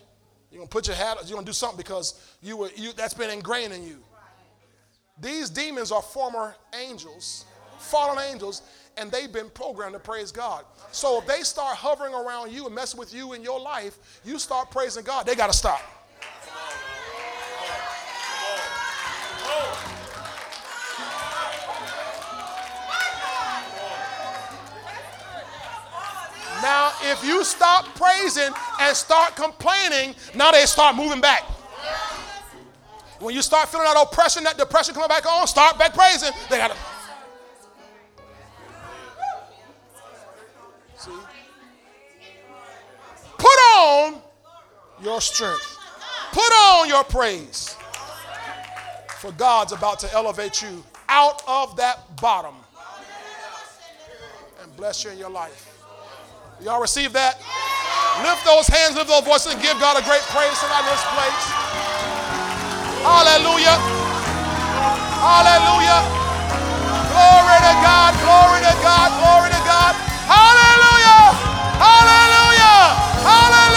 You're going to put your hat, you're going to do something because you were, you, that's been ingrained in you. These demons are former angels, fallen angels, and they've been programmed to praise God. So if they start hovering around you and messing with you in your life, you start praising God, they got to stop. Now, if you stop praising and start complaining, now they start moving back. When you start feeling that oppression, that depression coming back on, start back praising. They got to. On your strength. Put on your praise. For God's about to elevate you out of that bottom and bless you in your life. Y'all receive that? Lift those hands, lift those voices, and give God a great praise tonight in this place. Hallelujah. Hallelujah. Glory to God, glory to God, glory to God. Hallelujah. Hallelujah. Hallelujah.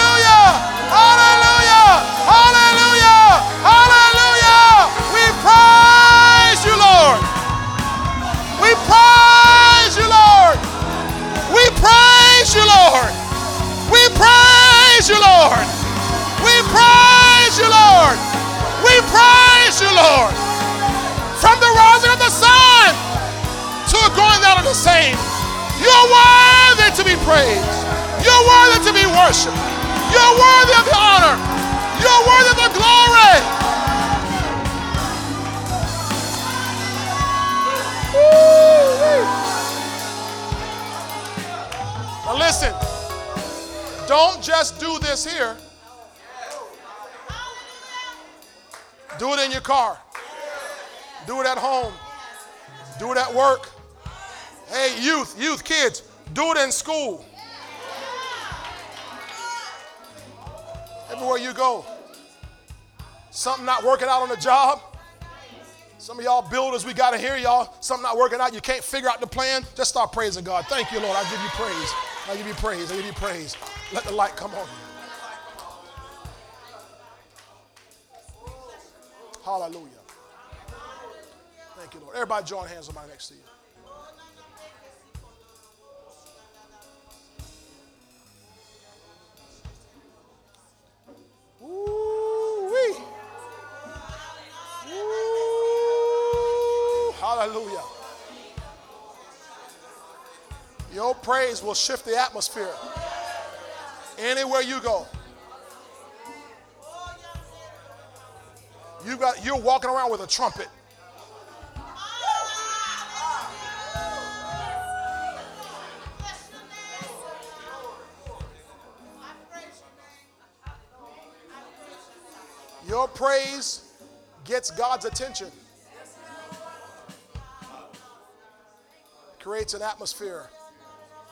This here. Do it in your car. Do it at home. Do it at work. Hey, youth, youth, kids, do it in school. Everywhere you go, something not working out on the job, Some of y'all builders, we got to hear y'all. Something not working out. You can't figure out the plan. Just start praising God. Thank you, Lord. I give you praise. I give you praise. I give you praise. Let the light come on. Hallelujah. Thank you, Lord. Everybody join hands on my next to you. Ooh-wee. Ooh, hallelujah. Your praise will shift the atmosphere anywhere you go. You got you're walking around with a trumpet. Your praise gets God's attention. Creates an atmosphere,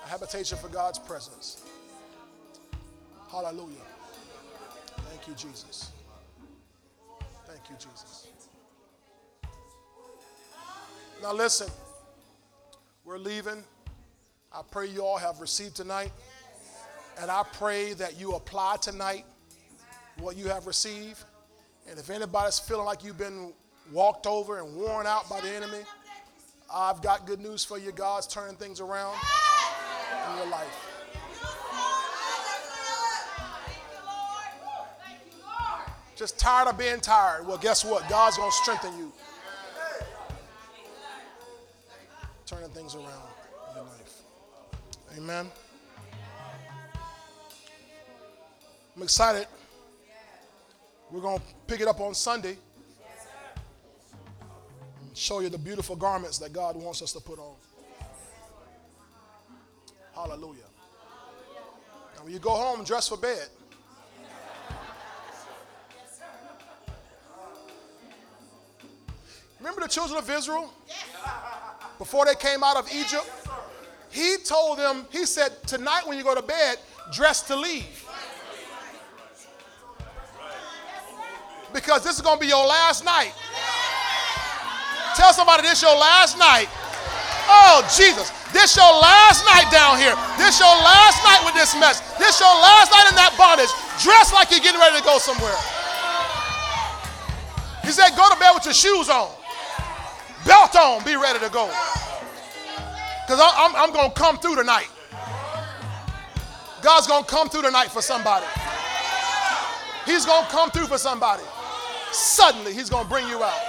a habitation for God's presence. Hallelujah. Thank you, Jesus. Thank you, Jesus. Now, listen, we're leaving. I pray you all have received tonight. And I pray that you apply tonight what you have received. And if anybody's feeling like you've been walked over and worn out by the enemy, I've got good news for you. God's turning things around in your life. Just tired of being tired. Well, guess what? God's going to strengthen you. Turning things around in your life. Amen. I'm excited. We're going to pick it up on Sunday. And show you the beautiful garments that God wants us to put on. Hallelujah. When you go home, dress for bed. Remember the children of Israel? Before they came out of Egypt? He told them, he said, tonight when you go to bed, dress to leave. Because this is going to be your last night. Tell somebody this your last night. Oh, Jesus. This your last night down here. This your last night with this mess. This your last night in that bondage. Dress like you're getting ready to go somewhere. He said, go to bed with your shoes on. Belt on. Be ready to go. Because I'm, I'm going to come through tonight. God's going to come through tonight for somebody. He's going to come through for somebody. Suddenly, He's going to bring you out.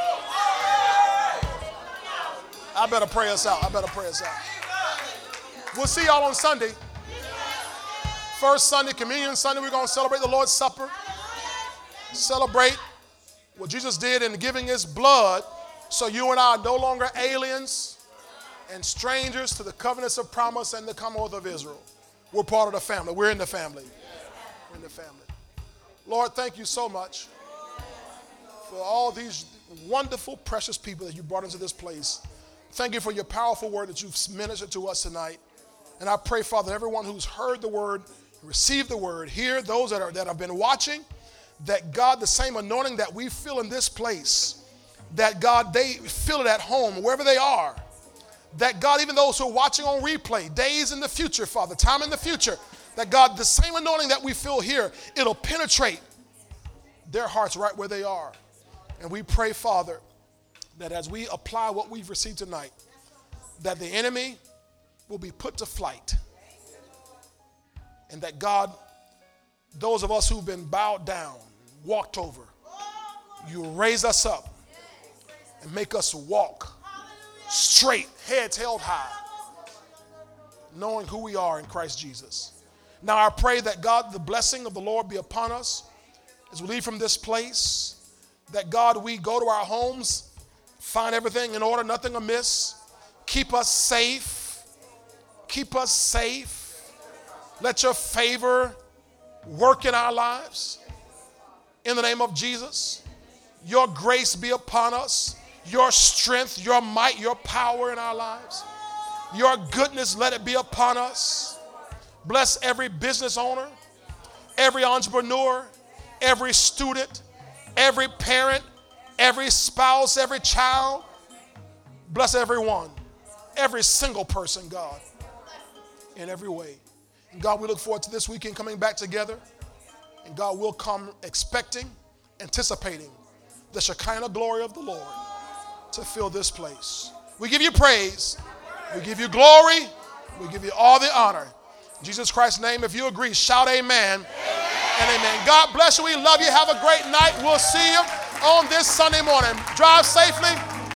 I better pray us out. I better pray us out. We'll see y'all on Sunday. First Sunday, Communion Sunday, we're going to celebrate the Lord's Supper. Celebrate what Jesus did in giving His blood so you and I are no longer aliens and strangers to the covenants of promise and the commonwealth of Israel. We're part of the family. We're in the family. We're in the family. Lord, thank you so much for all these wonderful, precious people that you brought into this place. Thank you for your powerful word that you've ministered to us tonight. And I pray, Father, that everyone who's heard the word, received the word, here, those that, are, that have been watching, that God, the same anointing that we feel in this place, that God, they feel it at home, wherever they are. That God, even those who are watching on replay, days in the future, Father, time in the future, that God, the same anointing that we feel here, it'll penetrate their hearts right where they are. And we pray, Father, that as we apply what we've received tonight, that the enemy will be put to flight. And that God, those of us who've been bowed down, walked over, you raise us up and make us walk straight, heads held high, knowing who we are in Christ Jesus. Now I pray that God, the blessing of the Lord be upon us as we leave from this place. That God, we go to our homes, find everything in order, nothing amiss. Keep us safe. Keep us safe. Let your favor work in our lives. In the name of Jesus, your grace be upon us your strength, your might, your power in our lives. Your goodness, let it be upon us. Bless every business owner, every entrepreneur, every student, every parent, every spouse, every child. Bless everyone, every single person, God, in every way. And God, we look forward to this weekend coming back together. And God will come expecting, anticipating the Shekinah glory of the Lord to fill this place. We give you praise. We give you glory. We give you all the honor. In Jesus Christ's name, if you agree, shout amen, amen and amen. God bless you. We love you. Have a great night. We'll see you on this Sunday morning. Drive safely.